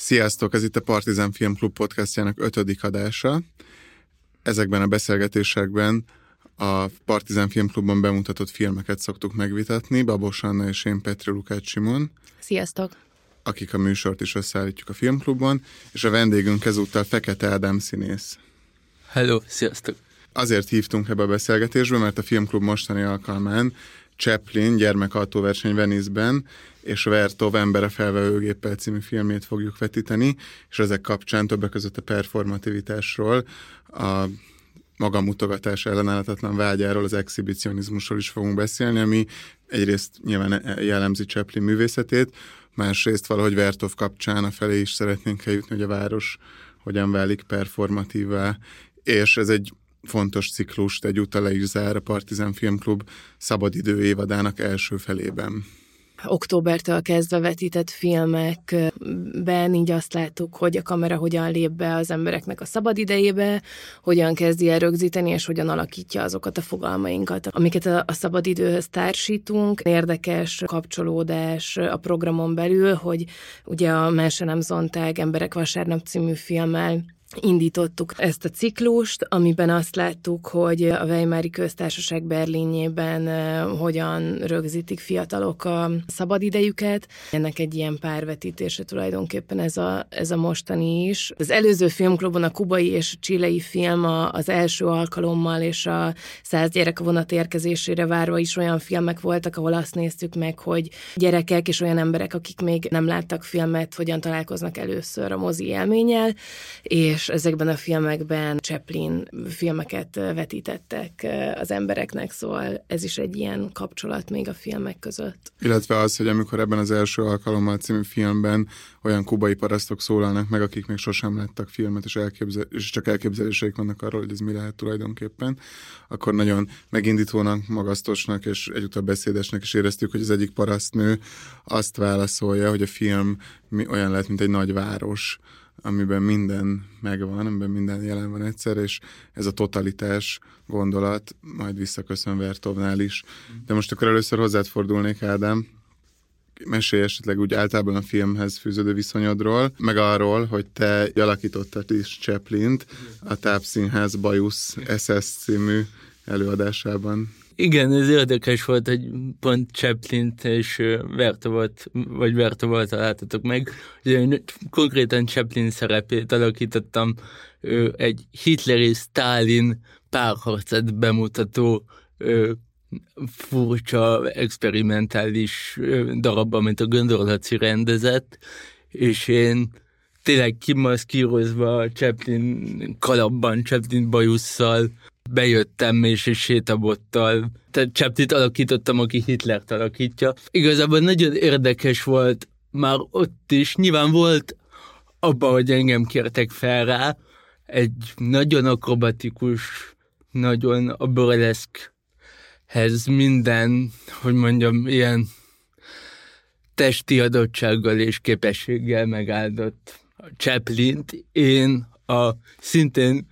Sziasztok, ez itt a Partizán Film Klub podcastjának ötödik adása. Ezekben a beszélgetésekben a Partizán Film Klubban bemutatott filmeket szoktuk megvitatni, Babos Anna és én Petri Lukács Simon. Sziasztok! Akik a műsort is összeállítjuk a filmklubban, és a vendégünk ezúttal Fekete Ádám színész. Hello, sziasztok! Azért hívtunk ebbe a beszélgetésbe, mert a filmklub mostani alkalmán Chaplin gyermekautóverseny Venice-ben és Vertov Embere felvevőgéppel című filmét fogjuk vetíteni, és ezek kapcsán többek között a performativitásról, a magamutogatás ellenállhatatlan vágyáról, az exhibicionizmusról is fogunk beszélni, ami egyrészt nyilván jellemzi Chaplin művészetét, másrészt valahogy Vertov kapcsán a felé is szeretnénk eljutni, hogy a város hogyan válik performatívvá, és ez egy fontos ciklust egyúttal le is zár a Partizán Filmklub szabadidő évadának első felében októbertől kezdve vetített filmekben így azt láttuk, hogy a kamera hogyan lép be az embereknek a szabad idejébe, hogyan kezdi el rögzíteni, és hogyan alakítja azokat a fogalmainkat, amiket a, a társítunk. Érdekes kapcsolódás a programon belül, hogy ugye a Mese nem zontág Emberek vasárnap című filmmel indítottuk ezt a ciklust, amiben azt láttuk, hogy a Weimári köztársaság Berlínjében eh, hogyan rögzítik fiatalok a szabadidejüket. Ennek egy ilyen párvetítése tulajdonképpen ez a, ez a mostani is. Az előző filmklubon a kubai és a csilei film az első alkalommal és a száz gyerek a vonat érkezésére várva is olyan filmek voltak, ahol azt néztük meg, hogy gyerekek és olyan emberek, akik még nem láttak filmet, hogyan találkoznak először a mozi élménnyel, és és ezekben a filmekben Chaplin filmeket vetítettek az embereknek, szóval ez is egy ilyen kapcsolat még a filmek között. Illetve az, hogy amikor ebben az első alkalommal című filmben olyan kubai parasztok szólalnak meg, akik még sosem láttak filmet, és, elképzel, és csak elképzeléseik vannak arról, hogy ez mi lehet tulajdonképpen, akkor nagyon megindítónak, magasztosnak és egyúttal beszédesnek is éreztük, hogy az egyik parasztnő azt válaszolja, hogy a film olyan lehet, mint egy nagy város, amiben minden megvan, amiben minden jelen van egyszer, és ez a totalitás gondolat majd visszaköszön Vertovnál is. De most akkor először hozzád fordulnék, Ádám, mesélj esetleg úgy általában a filmhez fűződő viszonyodról, meg arról, hogy te alakítottad is Chaplin-t a Tápszínház Bajusz SS című előadásában. Igen, ez érdekes volt, hogy pont chaplin és Vertovot, vagy Vertovot találtatok meg. Én konkrétan Chaplin szerepét alakítottam egy hitleri Stalin párharcet bemutató furcsa, experimentális darab, amit a Göndorlaci rendezett, és én tényleg kimaszkírozva Chaplin kalapban, Chaplin bajusszal bejöttem és egy sétabottal. Tehát Chaptit alakítottam, aki Hitlert alakítja. Igazából nagyon érdekes volt már ott is. Nyilván volt abban, hogy engem kértek fel rá, egy nagyon akrobatikus, nagyon a burleszkhez minden, hogy mondjam, ilyen testi adottsággal és képességgel megáldott Chaplin-t. Én a szintén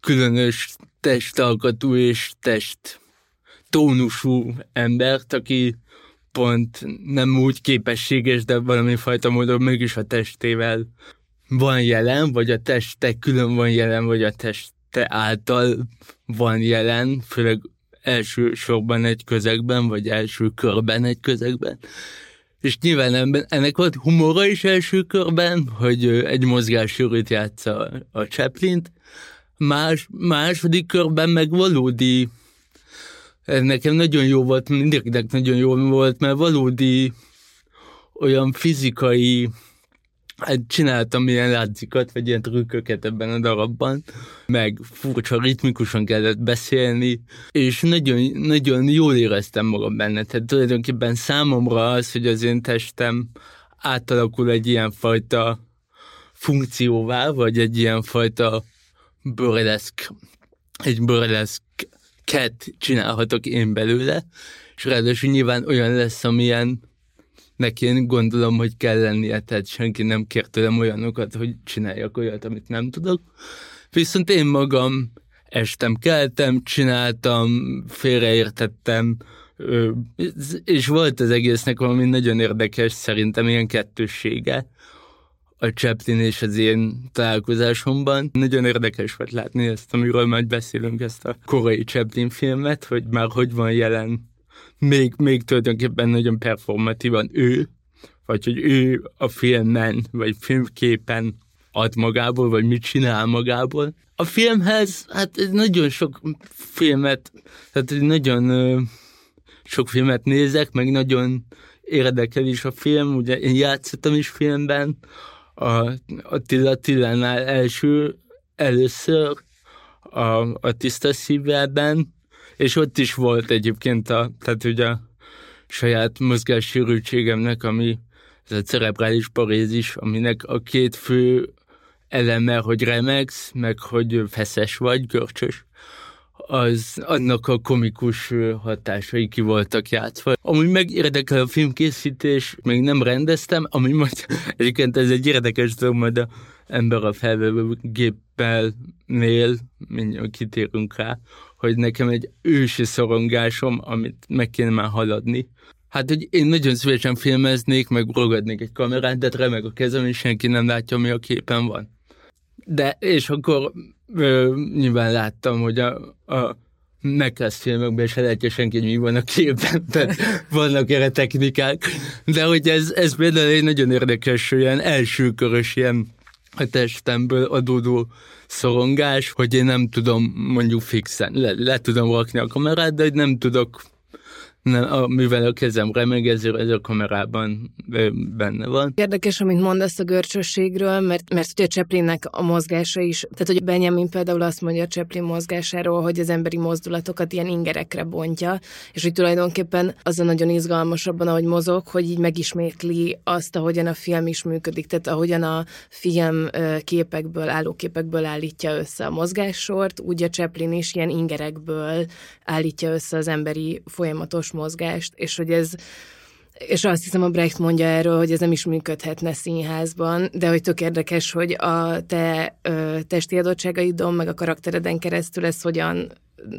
különös testalkatú és test tónusú embert, aki pont nem úgy képességes, de valami fajta módon mégis a testével van jelen, vagy a teste külön van jelen, vagy a teste által van jelen, főleg első sorban egy közegben, vagy első körben egy közegben. És nyilván ennek volt humora is első körben, hogy egy mozgássörűt játsza a Chaplin-t, Más, második körben meg valódi, ez nekem nagyon jó volt, mindenkinek nagyon jó volt, mert valódi olyan fizikai, hát csináltam ilyen látszikat, vagy ilyen trükköket ebben a darabban, meg furcsa ritmikusan kellett beszélni, és nagyon, nagyon jól éreztem magam benne. Tehát tulajdonképpen számomra az, hogy az én testem átalakul egy ilyen fajta funkcióvá, vagy egy ilyen fajta burleszk, egy burleszket csinálhatok én belőle, és ráadásul nyilván olyan lesz, amilyen neki én gondolom, hogy kell lennie, tehát senki nem kér tőlem olyanokat, hogy csináljak olyat, amit nem tudok. Viszont én magam estem, keltem, csináltam, félreértettem, és volt az egésznek valami nagyon érdekes, szerintem ilyen kettőssége, a Chaplin és az én találkozásomban. Nagyon érdekes volt látni ezt, amiről majd beszélünk, ezt a korai Chaplin filmet, hogy már hogy van jelen, még, még tulajdonképpen nagyon performatívan ő, vagy hogy ő a filmen, vagy filmképen ad magából, vagy mit csinál magából. A filmhez, hát nagyon sok filmet, tehát nagyon sok filmet nézek, meg nagyon érdekel is a film, ugye én játszottam is filmben, a Attila Tillánál első, először a, a tiszta szívvelben, és ott is volt egyébként a, tehát ugye a saját mozgássérültségemnek, ami ez a cerebrális parézis, aminek a két fő eleme, hogy remegsz, meg hogy feszes vagy, görcsös az annak a komikus hatásai ki voltak játszva. Amúgy meg érdekel a filmkészítés, még nem rendeztem, ami majd egyébként ez egy érdekes dolog, majd a ember a felvevő géppel nél, mindjárt kitérünk rá, hogy nekem egy ősi szorongásom, amit meg kéne már haladni. Hát, hogy én nagyon szívesen filmeznék, meg ragadnék egy kamerát, de remeg a kezem, és senki nem látja, mi a képen van. De, és akkor ö, nyilván láttam, hogy a, a megkezdett filmekben se látja senki, hogy mi van a képen, tehát vannak erre technikák, de hogy ez, ez például egy nagyon érdekes, olyan elsőkörös ilyen a testemből adódó szorongás, hogy én nem tudom mondjuk fixen, le, le tudom rakni a kamerát, de hogy nem tudok a, mivel a kezem remeg, ezért ez a kamerában benne van. Érdekes, amit mondasz a görcsösségről, mert, mert ugye Cseplinnek a mozgása is, tehát hogy Benjamin például azt mondja a Cseplin mozgásáról, hogy az emberi mozdulatokat ilyen ingerekre bontja, és hogy tulajdonképpen az a nagyon izgalmas abban, ahogy mozog, hogy így megismétli azt, ahogyan a film is működik, tehát ahogyan a film képekből, állóképekből állítja össze a mozgássort, úgy a Cseplin is ilyen ingerekből állítja össze az emberi folyamatos mozgást, és hogy ez és azt hiszem a Brecht mondja erről, hogy ez nem is működhetne színházban, de hogy tök érdekes, hogy a te ö, testi adottságaidon, meg a karaktereden keresztül ez hogyan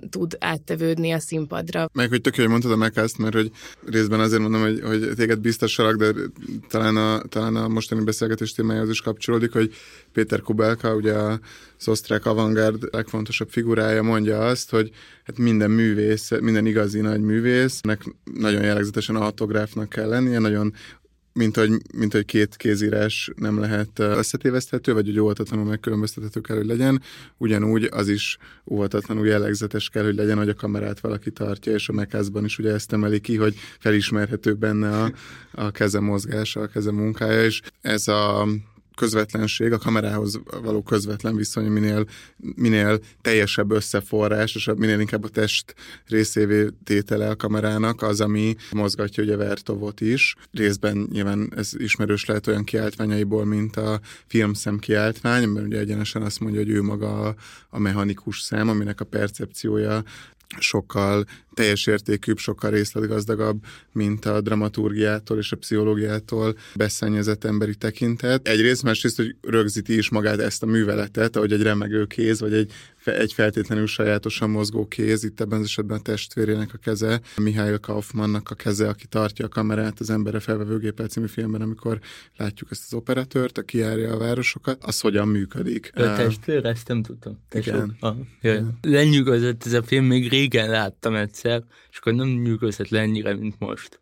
tud áttevődni a színpadra. Meg, hogy tök hogy mondtad a mekázt, mert hogy részben azért mondom, hogy, hogy téged biztosalak, de talán a, talán a mostani beszélgetés témájához is kapcsolódik, hogy Péter Kubelka, ugye az osztrák avantgárd legfontosabb figurája mondja azt, hogy hát minden művész, minden igazi nagy művésznek nagyon jellegzetesen autográfnak kell lennie, nagyon mint hogy, mint hogy két kézírás nem lehet összetéveszthető, vagy hogy óvatatlanul megkülönböztethető kell, hogy legyen, ugyanúgy az is óvatatlanul jellegzetes kell, hogy legyen, hogy a kamerát valaki tartja, és a mekázban is ugye ezt emeli ki, hogy felismerhető benne a, a keze mozgása, a keze munkája, és ez a közvetlenség, a kamerához való közvetlen viszony, minél, minél teljesebb összeforrás, és minél inkább a test részévé tétele a kamerának, az, ami mozgatja ugye Vertovot is. Részben nyilván ez ismerős lehet olyan kiáltványaiból, mint a filmszem kiáltvány, mert ugye egyenesen azt mondja, hogy ő maga a, a mechanikus szem, aminek a percepciója sokkal teljes értékűbb, sokkal részletgazdagabb, mint a dramaturgiától és a pszichológiától beszennyezett emberi tekintet. Egyrészt, másrészt, hogy rögzíti is magát ezt a műveletet, ahogy egy remegő kéz, vagy egy, egy feltétlenül sajátosan mozgó kéz, itt ebben az esetben a testvérének a keze, Mihály Kaufmannnak a keze, aki tartja a kamerát az Embere felvevőgépel című filmben, amikor látjuk ezt az operatőrt, aki járja a városokat, az hogyan működik. A testvér, ezt nem tudtam. Igen. Ah, Lenyugodott ez a film, még régen láttam egyszer, és akkor nem nyűgözhet le ennyire, mint most.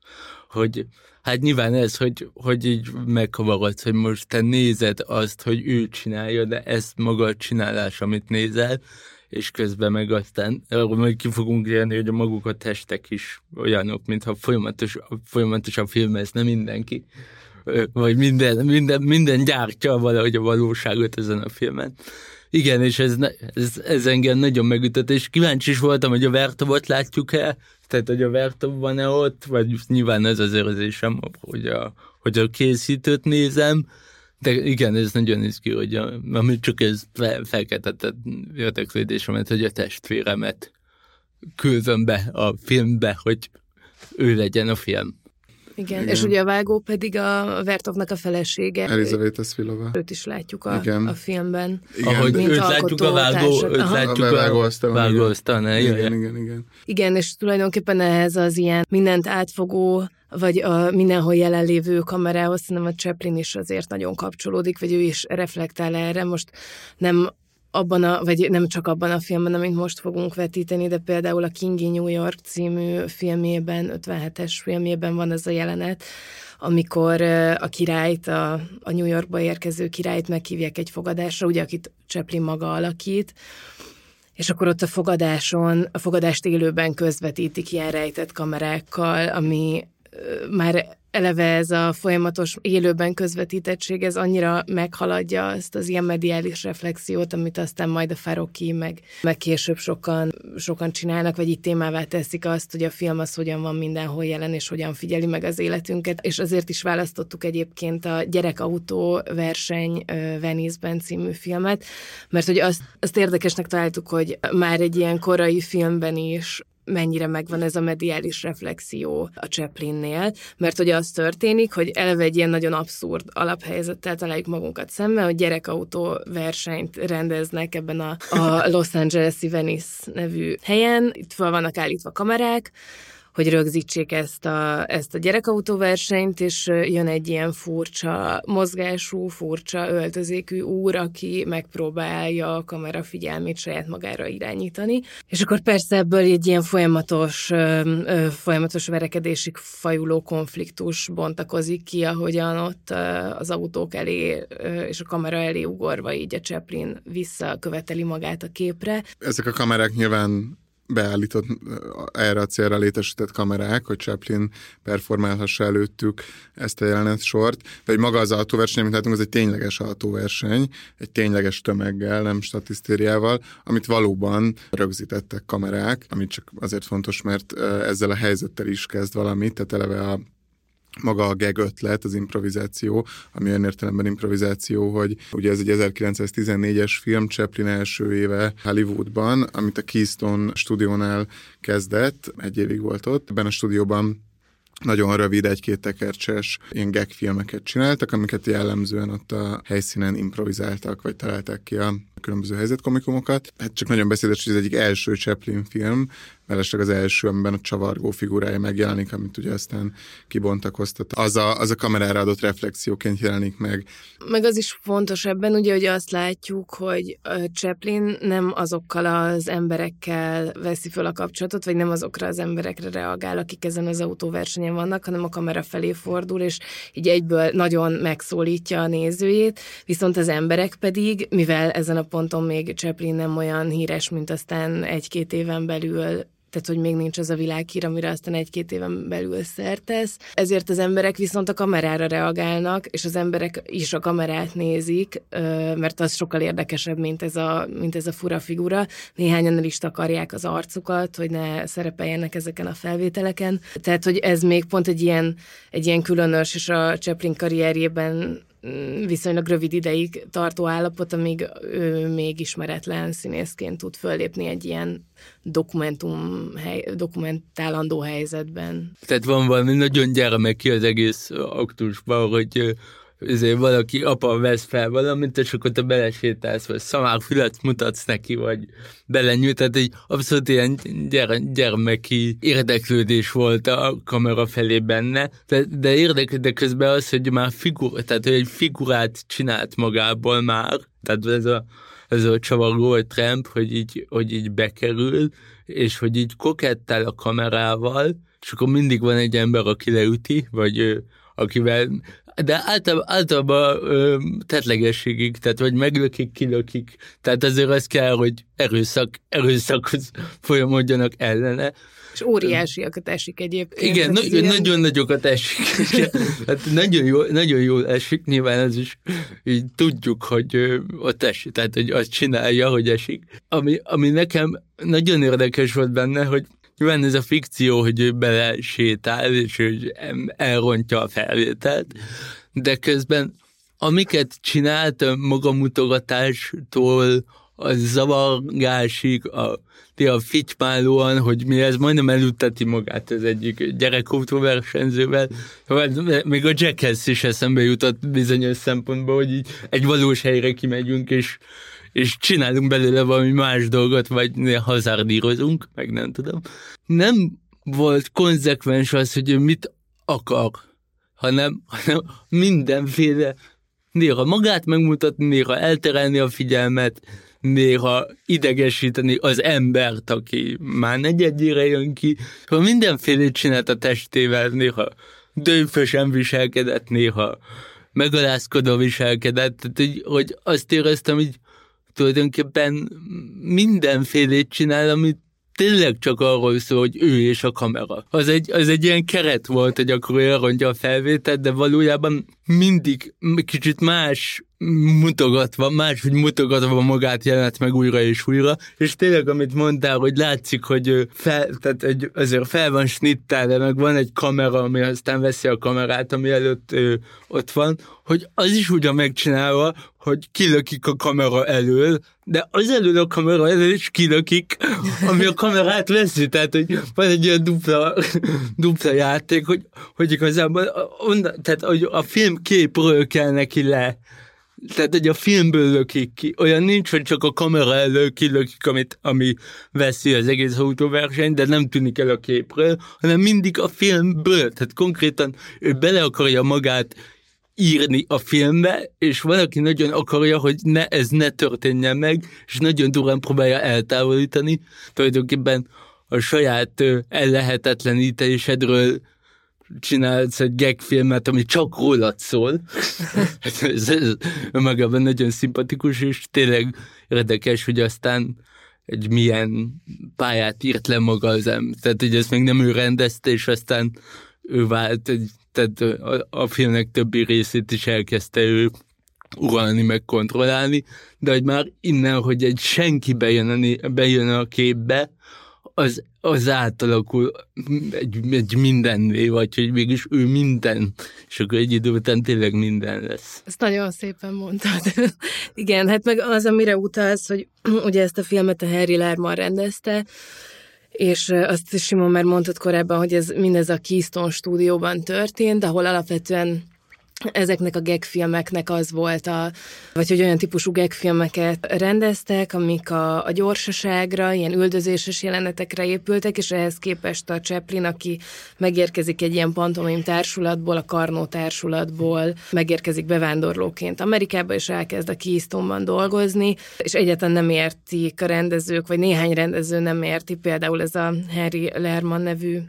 Hogy hát nyilván ez, hogy, hogy így megkavarodsz, hogy most te nézed azt, hogy ő csinálja, de ezt maga a csinálás, amit nézel, és közben meg aztán arról majd ki fogunk élni, hogy a maguk a testek is olyanok, mintha folyamatos, folyamatosan filmez, nem mindenki. Vagy minden, minden, minden gyártja valahogy a valóságot ezen a filmen. Igen, és ez, ez, ez engem nagyon megütött, és kíváncsi is voltam, hogy a Vertovot látjuk-e, tehát hogy a Vertov van-e ott, vagy nyilván ez az érzésem, hogy a, hogy a készítőt nézem, de igen, ez nagyon izgi, hogy a, ami csak ez fel, felkeltett érdeklődésemet, hogy a testvéremet küldöm be a filmbe, hogy ő legyen a film. Igen, Igen, és ugye a vágó pedig a Vertovnak a felesége. Elizaveta Svilova. Őt is látjuk a, Igen. a filmben. Igen. Ahogy mint őt látjuk a vágó, őt látjuk a, vágóasztalon. Vágóasztalon, igen. igen, igen, igen. Igen, és tulajdonképpen ehhez az ilyen mindent átfogó vagy a mindenhol jelenlévő kamerához, szerintem a Chaplin is azért nagyon kapcsolódik, vagy ő is reflektál erre. Most nem abban a, vagy nem csak abban a filmben, amit most fogunk vetíteni, de például a Kingi New York című filmjében, 57-es filmjében van ez a jelenet, amikor a királyt, a, a New Yorkba érkező királyt meghívják egy fogadásra, ugye akit Chaplin maga alakít, és akkor ott a fogadáson, a fogadást élőben közvetítik ilyen rejtett kamerákkal, ami már eleve ez a folyamatos élőben közvetítettség, ez annyira meghaladja azt az ilyen mediális reflexiót, amit aztán majd a Faroki, meg, meg később sokan, sokan csinálnak, vagy itt témává teszik azt, hogy a film az hogyan van mindenhol jelen, és hogyan figyeli meg az életünket. És azért is választottuk egyébként a Gyerekautó verseny Venice-ben című filmet, mert hogy azt, azt érdekesnek találtuk, hogy már egy ilyen korai filmben is mennyire megvan ez a mediális reflexió a Chaplinnél, mert hogy az történik, hogy eleve egy ilyen nagyon abszurd alaphelyzettel találjuk magunkat szemben, hogy gyerekautó versenyt rendeznek ebben a, a Los Angeles-i Venice nevű helyen, itt fel vannak állítva kamerák, hogy rögzítsék ezt a, ezt a gyerekautóversenyt, és jön egy ilyen furcsa mozgású, furcsa öltözékű úr, aki megpróbálja a kamera figyelmét saját magára irányítani. És akkor persze ebből egy ilyen folyamatos, folyamatos verekedésig fajuló konfliktus bontakozik ki, ahogyan ott az autók elé és a kamera elé ugorva így a Chaplin visszaköveteli magát a képre. Ezek a kamerák nyilván beállított erre a célra létesített kamerák, hogy Chaplin performálhassa előttük ezt a jelenet sort, vagy maga az autóverseny, amit látunk, az egy tényleges autóverseny, egy tényleges tömeggel, nem statisztériával, amit valóban rögzítettek kamerák, amit csak azért fontos, mert ezzel a helyzettel is kezd valamit, tehát eleve a maga a gag ötlet, az improvizáció, ami olyan értelemben improvizáció, hogy ugye ez egy 1914-es film, Chaplin első éve Hollywoodban, amit a Keystone stúdiónál kezdett, egy évig volt ott. Ebben a stúdióban nagyon rövid, egy-két tekercses ilyen gag filmeket csináltak, amiket jellemzően ott a helyszínen improvizáltak, vagy találták ki a különböző helyzetkomikumokat. Hát csak nagyon beszédes, hogy ez egyik első Chaplin film, mellesleg az első, amiben a csavargó figurája megjelenik, amit ugye aztán kibontakoztat. Az a, az a kamerára adott reflexióként jelenik meg. Meg az is fontos ebben, ugye, hogy azt látjuk, hogy Chaplin nem azokkal az emberekkel veszi föl a kapcsolatot, vagy nem azokra az emberekre reagál, akik ezen az autóversenyen vannak, hanem a kamera felé fordul, és így egyből nagyon megszólítja a nézőjét, viszont az emberek pedig, mivel ezen a ponton még Chaplin nem olyan híres, mint aztán egy-két éven belül tehát hogy még nincs az a világhír, amire aztán egy-két éven belül szertesz. Ezért az emberek viszont a kamerára reagálnak, és az emberek is a kamerát nézik, mert az sokkal érdekesebb, mint ez a, mint ez a fura figura. Néhányan el is takarják az arcukat, hogy ne szerepeljenek ezeken a felvételeken. Tehát, hogy ez még pont egy ilyen, egy ilyen különös, és a Chaplin karrierjében viszonylag rövid ideig tartó állapot, amíg ő még ismeretlen színészként tud föllépni egy ilyen dokumentum, hely, dokumentálandó helyzetben. Tehát van valami nagyon gyermeki az egész aktusban, hogy ezért valaki, apa vesz fel valamit, és akkor te belesétálsz, vagy szamárfület mutatsz neki, vagy belenyújt, tehát egy abszolút ilyen gyere, gyermeki érdeklődés volt a kamera felé benne, de, de érdekes, de közben az, hogy már figur, tehát hogy egy figurát csinált magából már, tehát ez a, ez a csavargó, a tramp, hogy így, hogy így bekerül, és hogy így kokettel a kamerával, és akkor mindig van egy ember, aki leüti, vagy akivel de általában, általában ö, tetlegességig, tehát vagy meglökik, kilökik, tehát azért az kell, hogy erőszak, erőszakhoz folyamodjanak ellene. És óriásiakat esik egyébként. Igen, na, ilyen... nagyon nagyokat esik. hát nagyon jól, nagyon jól esik, nyilván ez is így tudjuk, hogy ott esik, tehát hogy azt csinálja, hogy esik. Ami, ami nekem nagyon érdekes volt benne, hogy Nyilván ez a fikció, hogy ő bele sétál, és hogy elrontja a felvételt, de közben amiket csinált magamutogatástól, a zavargásig, a, a fitymálóan, hogy mi ez majdnem elütteti magát az egyik gyerekautó versenyzővel. Még a Jackass is eszembe jutott bizonyos szempontból, hogy így egy valós helyre kimegyünk, és és csinálunk belőle valami más dolgot, vagy hazárdírozunk, meg nem tudom. Nem volt konzekvens az, hogy mit akar, hanem, hanem mindenféle néha magát megmutatni, néha elterelni a figyelmet, néha idegesíteni az embert, aki már negyedjére jön ki, ha mindenfélét csinált a testével, néha dőfösen viselkedett, néha megalázkodó viselkedett, tehát, hogy, hogy azt éreztem, hogy tulajdonképpen mindenfélét csinál, amit tényleg csak arról szól, hogy ő és a kamera. Az egy, az egy ilyen keret volt, hogy akkor elrontja a felvételt, de valójában mindig kicsit más mutogatva, máshogy mutogatva magát jelent meg újra és újra, és tényleg, amit mondtál, hogy látszik, hogy fel, tehát egy, azért fel van snittelve, meg van egy kamera, ami aztán veszi a kamerát, ami előtt ő, ott van, hogy az is ugyan megcsinálva, hogy kilökik a kamera elől, de az elől a kamera elől is kilökik, ami a kamerát veszi, tehát hogy van egy olyan dupla, dupla játék, hogy, hogy igazából onnan, tehát hogy a film képről kell neki le tehát, hogy a filmből lökik ki. Olyan nincs, hogy csak a kamera elő kilökik, amit, ami veszi az egész autóverseny, de nem tűnik el a képről, hanem mindig a filmből. Tehát konkrétan ő bele akarja magát írni a filmbe, és valaki nagyon akarja, hogy ne, ez ne történjen meg, és nagyon durán próbálja eltávolítani. Tulajdonképpen a saját ellehetetlenítésedről csinálsz egy gagfilmet, ami csak rólad szól. ez, ez, ez önmagában nagyon szimpatikus, és tényleg érdekes, hogy aztán egy milyen pályát írt le maga az ember. Tehát, hogy ezt még nem ő rendezte, és aztán ő vált, egy, tehát a, a filmnek többi részét is elkezdte ő uralni, meg kontrollálni, de hogy már innen, hogy egy senki bejön a, bejön a képbe, az, az átalakul egy, egy mindenné, vagy hogy mégis ő minden, és akkor egy idő után tényleg minden lesz. Ezt nagyon szépen mondtad. Igen, hát meg az, amire utalsz, hogy ugye ezt a filmet a Harry Lerman rendezte, és azt is Simon már mondtad korábban, hogy ez mindez a Keystone stúdióban történt, ahol alapvetően ezeknek a gagfilmeknek az volt a, vagy hogy olyan típusú gagfilmeket rendeztek, amik a, a gyorsaságra, ilyen üldözéses jelenetekre épültek, és ehhez képest a Chaplin, aki megérkezik egy ilyen pantomim társulatból, a Karnó társulatból, megérkezik bevándorlóként Amerikába, és elkezd a Keystone-ban dolgozni, és egyáltalán nem értik a rendezők, vagy néhány rendező nem érti, például ez a Harry Lerman nevű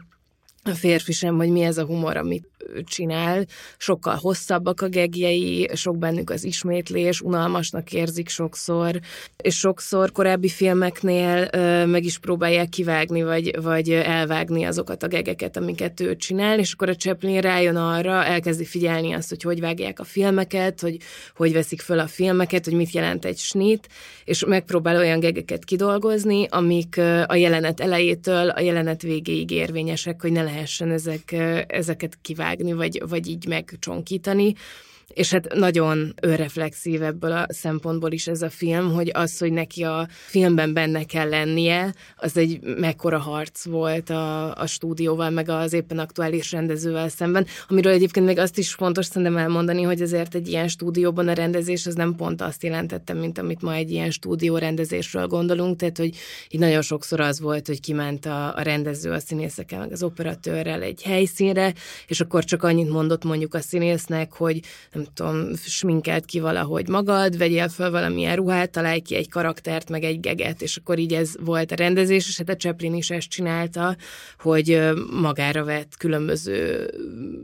a férfi sem, hogy mi ez a humor, amit csinál. Sokkal hosszabbak a gegjei, sok bennük az ismétlés, unalmasnak érzik sokszor, és sokszor korábbi filmeknél meg is próbálják kivágni, vagy, vagy elvágni azokat a gegeket, amiket ő csinál, és akkor a Chaplin rájön arra, elkezdi figyelni azt, hogy hogy vágják a filmeket, hogy hogy veszik föl a filmeket, hogy mit jelent egy snit, és megpróbál olyan gegeket kidolgozni, amik a jelenet elejétől a jelenet végéig érvényesek, hogy ne lehessen ezek, ezeket kivágni, vagy, vagy így megcsonkítani. És hát nagyon önreflexív ebből a szempontból is ez a film, hogy az, hogy neki a filmben benne kell lennie, az egy mekkora harc volt a, a stúdióval, meg az éppen aktuális rendezővel szemben, amiről egyébként még azt is fontos szerintem elmondani, hogy azért egy ilyen stúdióban a rendezés az nem pont azt jelentette, mint amit ma egy ilyen stúdió rendezésről gondolunk, tehát hogy így nagyon sokszor az volt, hogy kiment a, a rendező a színészekkel, meg az operatőrrel egy helyszínre, és akkor csak annyit mondott mondjuk a színésznek, hogy nem tudom, sminkelt ki valahogy magad, vegyél fel valamilyen ruhát, találj ki egy karaktert, meg egy geget, és akkor így ez volt a rendezés, és hát a Chaplin is ezt csinálta, hogy magára vett különböző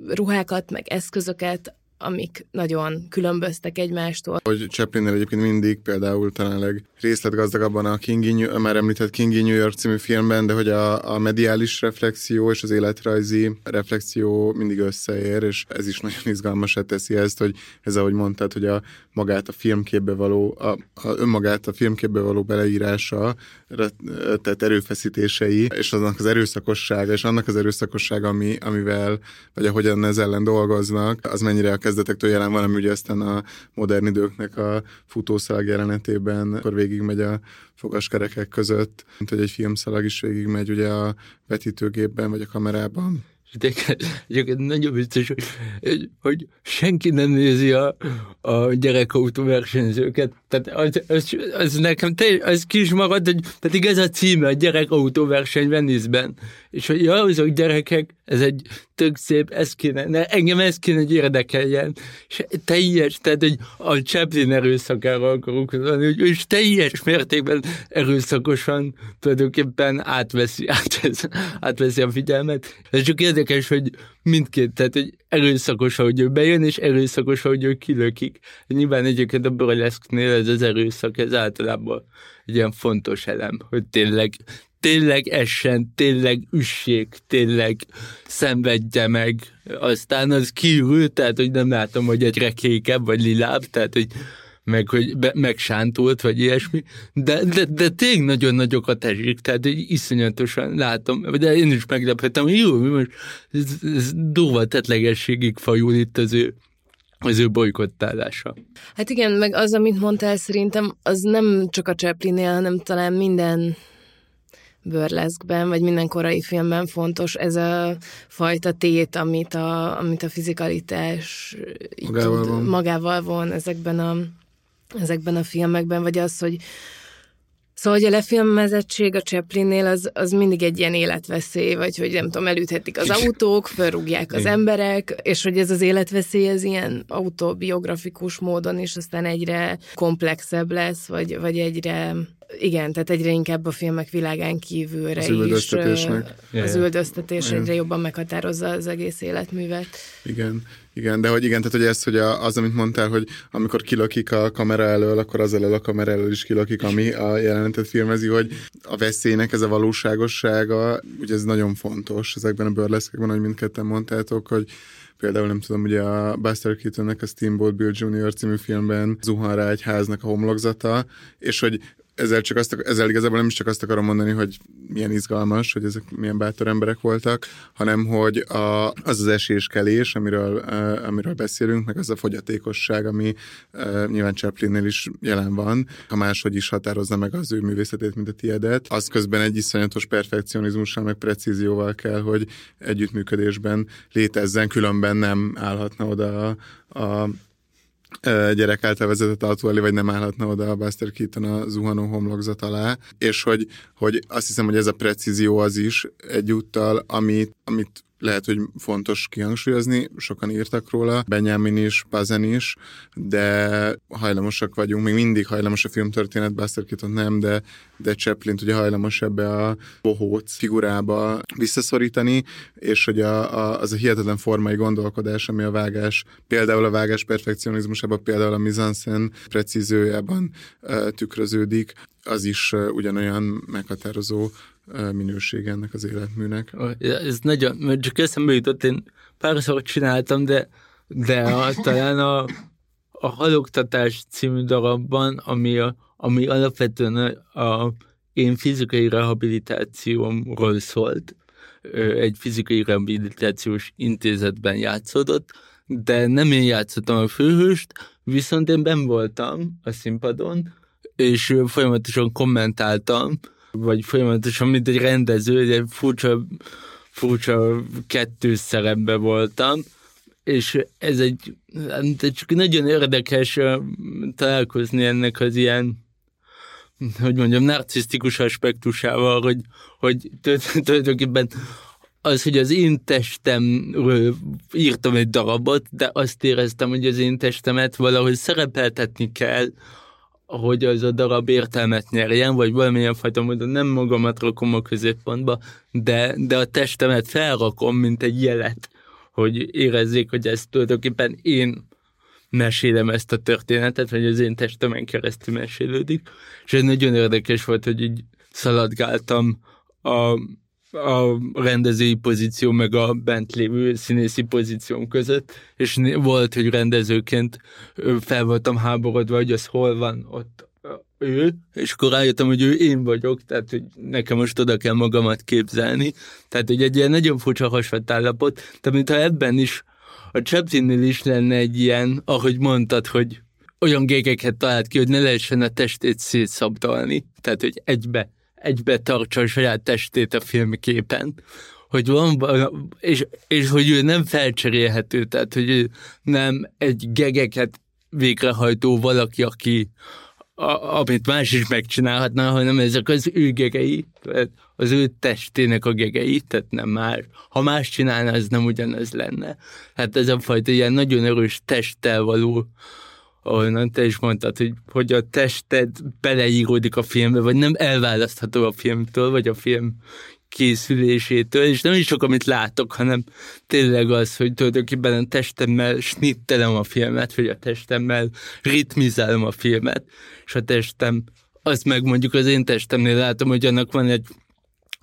ruhákat, meg eszközöket, amik nagyon különböztek egymástól. Hogy Chaplinnél egyébként mindig például talán részletgazdagabban a Kingi, már említett Kingi New York című filmben, de hogy a, a mediális reflexió és az életrajzi reflexió mindig összeér, és ez is nagyon izgalmasát teszi ezt, hogy ez ahogy mondtad, hogy a magát a filmképbe való, a, a önmagát a filmképbe való beleírása, tehát erőfeszítései, és aznak az erőszakossága, és annak az erőszakossága, ami, amivel, vagy ahogyan ez ellen dolgoznak, az mennyire a kezdetektől jelen van, ami ugye aztán a modern időknek a futószalag jelenetében, akkor végigmegy a fogaskerekek között, mint hogy egy filmszalag is végigmegy ugye a vetítőgépben vagy a kamerában. Egyébként nagyon biztos, hogy, hogy senki nem nézi a, a gyerekautó versenyzőket. Tehát az, az, az nekem te, az ki is marad, hogy, pedig ez a címe, a gyerekautó verseny Venice-ben. És hogy ja, azok gyerekek, ez egy tök szép, ez kéne, ne, engem ez kéne, hogy érdekeljen. És teljes, tehát hogy a Chaplin erőszakára akarok mondani, hogy is teljes mértékben erőszakosan tulajdonképpen átveszi, átveszi, átveszi a figyelmet. Ez csak érdekes, hogy mindkét, tehát hogy erőszakos, hogy ő bejön, és erőszakos, hogy ő kilökik. Nyilván egyébként a burleszknél ez az erőszak, ez általában egy ilyen fontos elem, hogy tényleg tényleg essen, tényleg üssék, tényleg szenvedje meg. Aztán az kiül, tehát hogy nem látom, hogy egyre kékebb vagy lilább, tehát hogy meg hogy be, megsántult, vagy ilyesmi, de, de, de tényleg nagyon nagyokat esik, tehát hogy iszonyatosan látom, de én is meglepettem, hogy jó, most ez, ez durva tetlegességig fajul itt az ő az ő bolykottálása. Hát igen, meg az, amit mondtál, szerintem az nem csak a Chaplinnél, hanem talán minden burleszkben, vagy minden korai filmben fontos ez a fajta tét, amit a, amit a fizikalitás magával, tud, van. magával von ezekben a, ezekben a filmekben, vagy az, hogy Szóval, hogy a lefilmezettség a Chaplinnél az, az mindig egy ilyen életveszély, vagy hogy nem tudom, elüthetik az autók, felrúgják az emberek, és hogy ez az életveszély ez ilyen autobiografikus módon is aztán egyre komplexebb lesz, vagy, vagy egyre igen, tehát egyre inkább a filmek világán kívülre az üldöztetésnek. is. Az üldöztetés egyre jobban meghatározza az egész életművet. Igen, igen, de hogy igen, tehát hogy ez, hogy az, amit mondtál, hogy amikor kilakik a kamera elől, akkor az elől a kamera elől is kilakik, ami a jelenetet filmezi, hogy a veszélynek ez a valóságossága, ugye ez nagyon fontos ezekben a burleszkekben, hogy mindketten mondtátok, hogy például nem tudom, ugye a Buster Keatonnek a Steamboat Bill Jr. című filmben zuhan rá egy háznak a homlokzata, és hogy ezzel, csak azt, ezzel igazából nem is csak azt akarom mondani, hogy milyen izgalmas, hogy ezek milyen bátor emberek voltak, hanem hogy a, az az eséskelés, amiről, uh, amiről beszélünk, meg az a fogyatékosság, ami uh, nyilván Chaplinnél is jelen van, ha máshogy is határozza meg az ő művészetét, mint a tiedet, az közben egy iszonyatos perfekcionizmussal, meg precízióval kell, hogy együttműködésben létezzen, különben nem állhatna oda a, a gyerek által vezetett autó elé, vagy nem állhatna oda a Buster Keaton a zuhanó homlokzat alá, és hogy, hogy azt hiszem, hogy ez a precízió az is egyúttal, amit, amit lehet, hogy fontos kihangsúlyozni, sokan írtak róla, Benjamin is, Pazen is, de hajlamosak vagyunk, még mindig hajlamos a filmtörténet, Buster Keaton nem, de, de Chaplin ugye hajlamos ebbe a bohóc figurába visszaszorítani, és hogy a, a, az a hihetetlen formai gondolkodás, ami a vágás, például a vágás perfekcionizmusában, például a mizansen precíziójában tükröződik, az is ugyanolyan meghatározó minőség ennek az életműnek. Ez nagyon, csak eszembe jutott, én párszor csináltam, de, de a, talán a, a haloktatás című darabban, ami, a, ami alapvetően a, a én fizikai rehabilitációmról szólt, egy fizikai rehabilitációs intézetben játszódott, de nem én játszottam a főhőst, viszont én ben voltam a színpadon, és folyamatosan kommentáltam, vagy folyamatosan, mint egy rendező, egy furcsa, furcsa kettős szerepbe voltam, és ez egy, csak nagyon érdekes találkozni ennek az ilyen hogy mondjam, narcisztikus aspektusával, hogy, hogy tulajdonképpen az, hogy az én testemről írtam egy darabot, de azt éreztem, hogy az én testemet valahogy szerepeltetni kell hogy az a darab értelmet nyerjen, vagy valamilyen fajta módon nem magamat rakom a középpontba, de, de a testemet felrakom, mint egy jelet, hogy érezzék, hogy ez tulajdonképpen én mesélem ezt a történetet, vagy az én testemen keresztül mesélődik. És ez nagyon érdekes volt, hogy így szaladgáltam a a rendezői pozíció meg a bent lévő színészi pozíció között, és volt, hogy rendezőként fel voltam háborodva, hogy az hol van ott ő, és akkor rájöttem, hogy ő én vagyok, tehát hogy nekem most oda kell magamat képzelni. Tehát, hogy egy ilyen nagyon furcsa hasonló állapot, de mintha ebben is a Chaplinnél is lenne egy ilyen, ahogy mondtad, hogy olyan gégeket talált ki, hogy ne lehessen a testét szétszabdalni, tehát, hogy egybe egybe tartsa a saját testét a filmképen, hogy van, és, és hogy ő nem felcserélhető, tehát hogy ő nem egy gegeket végrehajtó valaki, aki, a, amit más is megcsinálhatna, hanem ezek az ő gegei, az ő testének a gegei, tehát nem már. Ha más csinálna, ez nem ugyanaz lenne. Hát ez a fajta ilyen nagyon erős testtel való ahonnan te is mondtad, hogy, hogy a tested beleíródik a filmbe, vagy nem elválasztható a filmtől, vagy a film készülésétől, és nem is csak amit látok, hanem tényleg az, hogy tulajdonképpen a testemmel snittelem a filmet, vagy a testemmel ritmizálom a filmet, és a testem, azt meg mondjuk az én testemnél látom, hogy annak van egy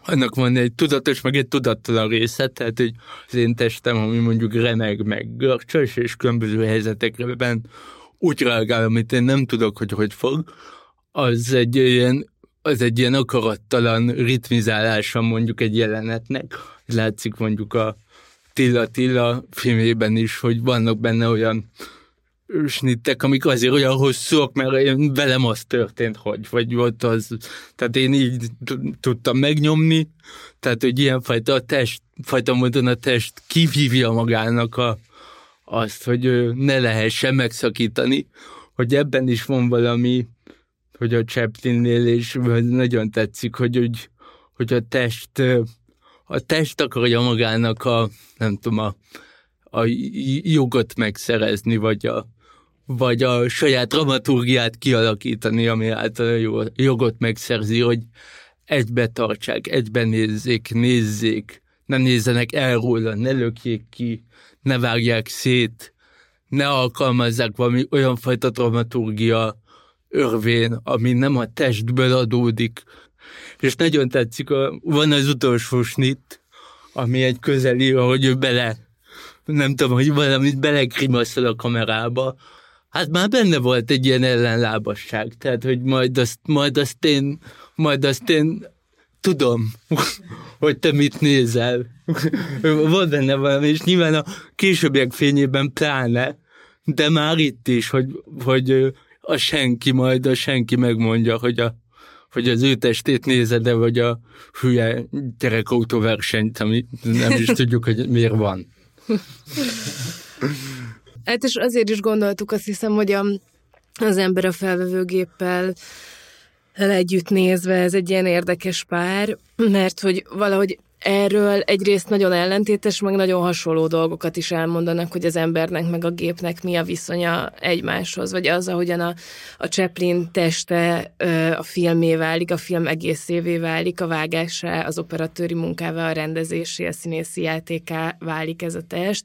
annak van egy tudatos, meg egy tudattalan része, tehát hogy az én testem, ami mondjuk remeg, meg görcsös, és különböző helyzetekben úgy reagál, amit én nem tudok, hogy hogy fog, az egy ilyen, az egy ilyen akarattalan ritmizálása mondjuk egy jelenetnek. Látszik mondjuk a Tilla Tilla filmében is, hogy vannak benne olyan snittek, amik azért olyan hosszúak, mert én, velem az történt, hogy, vagy ott az, tehát én így tudtam megnyomni, tehát hogy ilyenfajta a test, fajta módon a test kivívja magának a, azt, hogy ne lehessen megszakítani, hogy ebben is van valami, hogy a Chaplinnél, és nagyon tetszik, hogy, hogy, hogy a test a test akarja magának a, nem tudom, a, a jogot megszerezni, vagy a, vagy a saját dramaturgiát kialakítani, ami által a jogot megszerzi, hogy egybe tartsák, egybe nézzék, nézzék, ne nézzenek el róla, ne lökjék ki, ne vágják szét, ne alkalmazzák valami olyan fajta dramaturgia örvén, ami nem a testből adódik. És nagyon tetszik, a, van az utolsó snit, ami egy közeli, hogy ő bele, nem tudom, hogy valamit belekrimaszol a kamerába, Hát már benne volt egy ilyen ellenlábasság, tehát hogy majd azt, majd azt én, majd azt én tudom, hogy te mit nézel. Volt benne valami, és nyilván a későbbiek fényében pláne, de már itt is, hogy, hogy a senki majd, a senki megmondja, hogy, a, hogy az ő testét nézed, de vagy a hülye gyerekautóversenyt, ami nem is tudjuk, hogy miért van. Hát és azért is gondoltuk azt hiszem, hogy a, az ember a felvevőgéppel együtt nézve ez egy ilyen érdekes pár, mert hogy valahogy erről egyrészt nagyon ellentétes, meg nagyon hasonló dolgokat is elmondanak, hogy az embernek meg a gépnek mi a viszonya egymáshoz, vagy az, ahogyan a, a Chaplin teste a filmé válik, a film egészévé válik, a vágásá, az operatőri munkával, a rendezésé, a színészi játéká válik ez a test.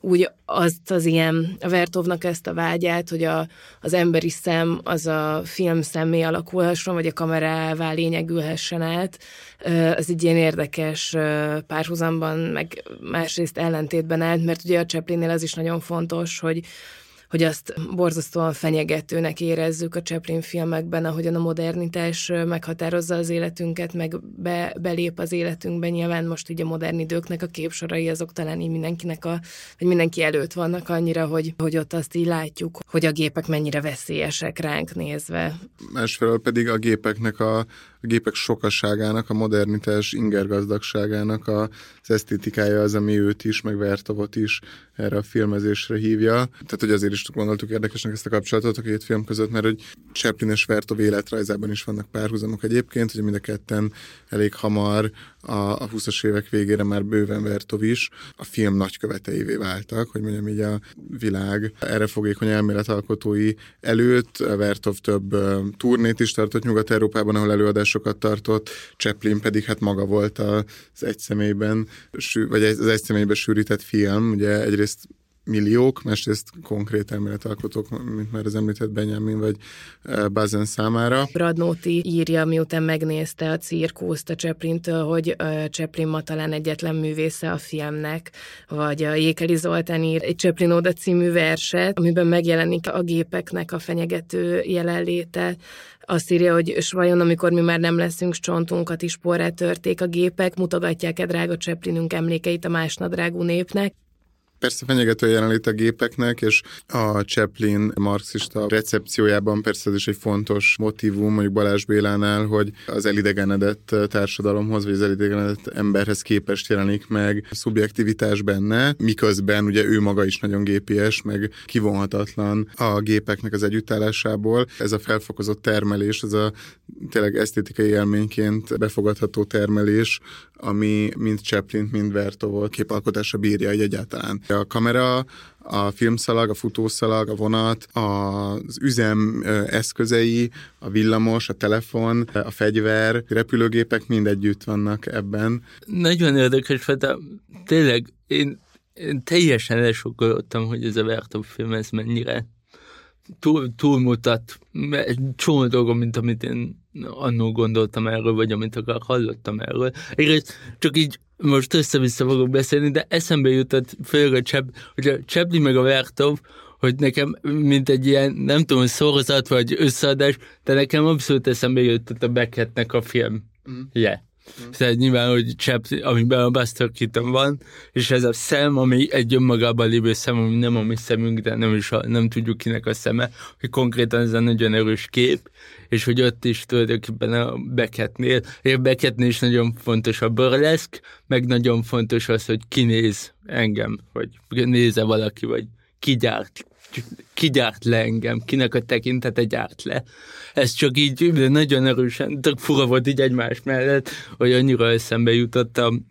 Úgy azt az ilyen, a Vertovnak ezt a vágyát, hogy a, az emberi szem az a film szemé alakulhasson, vagy a kamerává lényegülhessen át, az egy ilyen érdekes párhuzamban, meg másrészt ellentétben állt, mert ugye a Chaplinnél az is nagyon fontos, hogy hogy azt borzasztóan fenyegetőnek érezzük a Chaplin filmekben, ahogyan a modernitás meghatározza az életünket, meg be, belép az életünkbe. Nyilván most így a modern időknek a képsorai azok talán így mindenkinek a, vagy mindenki előtt vannak annyira, hogy, hogy ott azt így látjuk, hogy a gépek mennyire veszélyesek ránk nézve. Másfelől pedig a gépeknek a a gépek sokasságának, a modernitás ingergazdagságának az esztétikája az, ami őt is, meg Vertovot is erre a filmezésre hívja. Tehát, hogy azért is gondoltuk érdekesnek ezt a kapcsolatot a két film között, mert hogy Chaplin és Vertov életrajzában is vannak párhuzamok egyébként, hogy mind a ketten elég hamar a, a 20-as évek végére már bőven Vertov is a film nagyköveteivé váltak, hogy mondjam így a világ erre fogékony elméletalkotói előtt. Vertov több turnét is tartott Nyugat-Európában, ahol előadásokat tartott, Chaplin pedig hát maga volt az egy személyben, vagy az egy személyben sűrített film, ugye egyrészt milliók, másrészt konkrét elméletalkotók, mint már az említett Benjamin vagy eh, Bazen számára. Radnóti írja, miután megnézte a cirkuszt a Chaplin-től, hogy uh, Chaplin ma talán egyetlen művésze a filmnek, vagy a Jékeli Zoltán ír egy Chaplin Oda című verset, amiben megjelenik a gépeknek a fenyegető jelenléte, azt írja, hogy és vajon amikor mi már nem leszünk, csontunkat is porrá törték a gépek, mutogatják-e drága Chaplinünk emlékeit a másnadrágú népnek, persze fenyegető jelenlét a gépeknek, és a Chaplin marxista recepciójában persze ez is egy fontos motivum, mondjuk Balázs Bélánál, hogy az elidegenedett társadalomhoz, vagy az elidegenedett emberhez képest jelenik meg szubjektivitás benne, miközben ugye ő maga is nagyon gépies, meg kivonhatatlan a gépeknek az együttállásából. Ez a felfokozott termelés, ez a tényleg esztétikai élményként befogadható termelés, ami mind Chaplin, mind Vertovot képalkotása bírja egy egyáltalán. A kamera, a filmszalag, a futószalag, a vonat, az üzem eszközei, a villamos, a telefon, a fegyver, a repülőgépek mind együtt vannak ebben. Nagyon érdekes, mert tényleg én, én teljesen elsokolottam, hogy ez a Vertov film ez mennyire túl, túlmutat egy csomó dolgom, mint amit én annól gondoltam erről, vagy amit akár hallottam erről. Egyrészt csak így most össze-vissza fogok beszélni, de eszembe jutott főleg a Cseb, hogy a Csebli meg a Vertov, hogy nekem, mint egy ilyen, nem tudom, szorozat vagy összeadás, de nekem abszolút eszembe jutott a Beckettnek a film. Mm. Yeah. Mm. Szóval nyilván, hogy Chap, amiben a Buster Keaton van, és ez a szem, ami egy önmagában lévő szem, ami nem a mi szemünk, de nem is a, nem tudjuk kinek a szeme, hogy konkrétan ez egy nagyon erős kép, és hogy ott is tulajdonképpen a Beckettnél, és Beckettnél is nagyon fontos a burleszk, meg nagyon fontos az, hogy kinéz engem, vagy néze valaki, vagy kigyárt kigyárt le engem, kinek a tekintete gyárt le. Ez csak így nagyon erősen, tök fura volt így egymás mellett, hogy annyira eszembe jutottam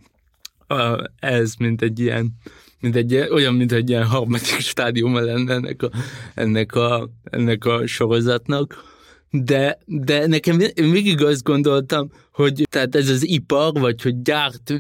a, ez, mint egy ilyen mint egy, olyan, mint egy ilyen harmadik stádiuma lenne ennek a, ennek a, ennek a sorozatnak. De, de nekem én végig azt gondoltam, hogy tehát ez az ipar, vagy hogy gyárt,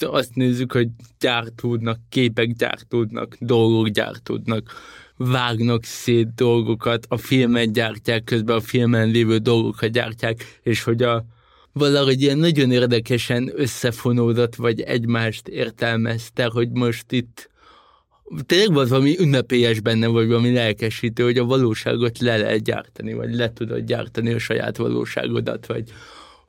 azt nézzük, hogy gyártódnak, képek gyártódnak, dolgok gyártódnak vágnak szét dolgokat, a filmet gyártják, közben a filmen lévő dolgokat gyártják, és hogy a valahogy ilyen nagyon érdekesen összefonódott, vagy egymást értelmezte, hogy most itt tényleg volt valami ünnepélyes benne, vagy valami lelkesítő, hogy a valóságot le lehet gyártani, vagy le tudod gyártani a saját valóságodat, vagy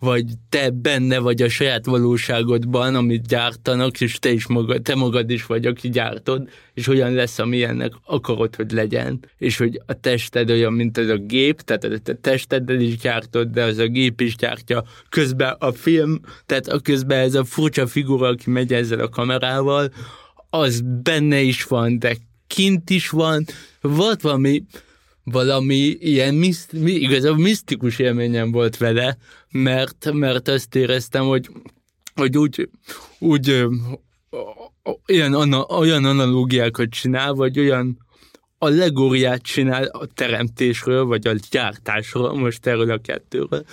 vagy te benne vagy a saját valóságodban, amit gyártanak, és te is magad, te magad is vagy, aki gyártod, és olyan lesz, amilyennek akarod, hogy legyen, és hogy a tested olyan, mint az a gép, tehát a te testeddel is gyártod, de az a gép is gyártja. Közben a film, tehát a közben ez a furcsa figura, aki megy ezzel a kamerával, az benne is van, de kint is van, volt valami, valami ilyen miszt, igazából misztikus élményem volt vele, mert, mert azt éreztem, hogy, hogy úgy, úgy olyan, olyan analógiákat csinál, vagy olyan allegóriát csinál a teremtésről, vagy a gyártásról, most erről a kettőről,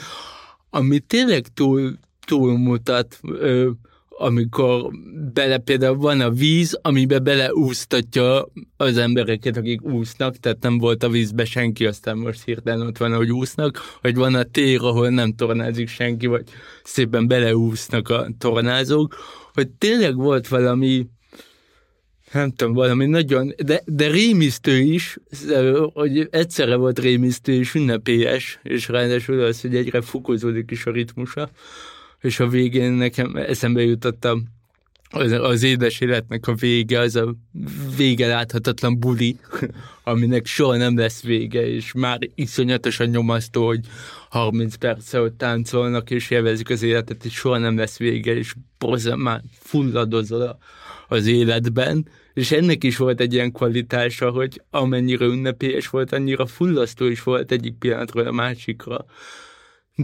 ami tényleg túl, túlmutat amikor bele például van a víz, amibe beleúsztatja az embereket, akik úsznak, tehát nem volt a vízbe senki, aztán most hirtelen ott van, hogy úsznak, vagy van a tér, ahol nem tornázik senki, vagy szépen beleúsznak a tornázók, hogy tényleg volt valami, nem tudom, valami nagyon, de, de rémisztő is, hogy egyszerre volt rémisztő és ünnepélyes, és ráadásul az, hogy egyre fokozódik is a ritmusa, és a végén nekem eszembe jutottam az, az édes életnek a vége, az a vége láthatatlan buli, aminek soha nem lesz vége, és már iszonyatosan nyomasztó, hogy 30 perce ott táncolnak, és élvezik az életet, és soha nem lesz vége, és borzan, már fulladozol az életben, és ennek is volt egy ilyen kvalitása, hogy amennyire ünnepélyes volt, annyira fullasztó is volt egyik pillanatról a másikra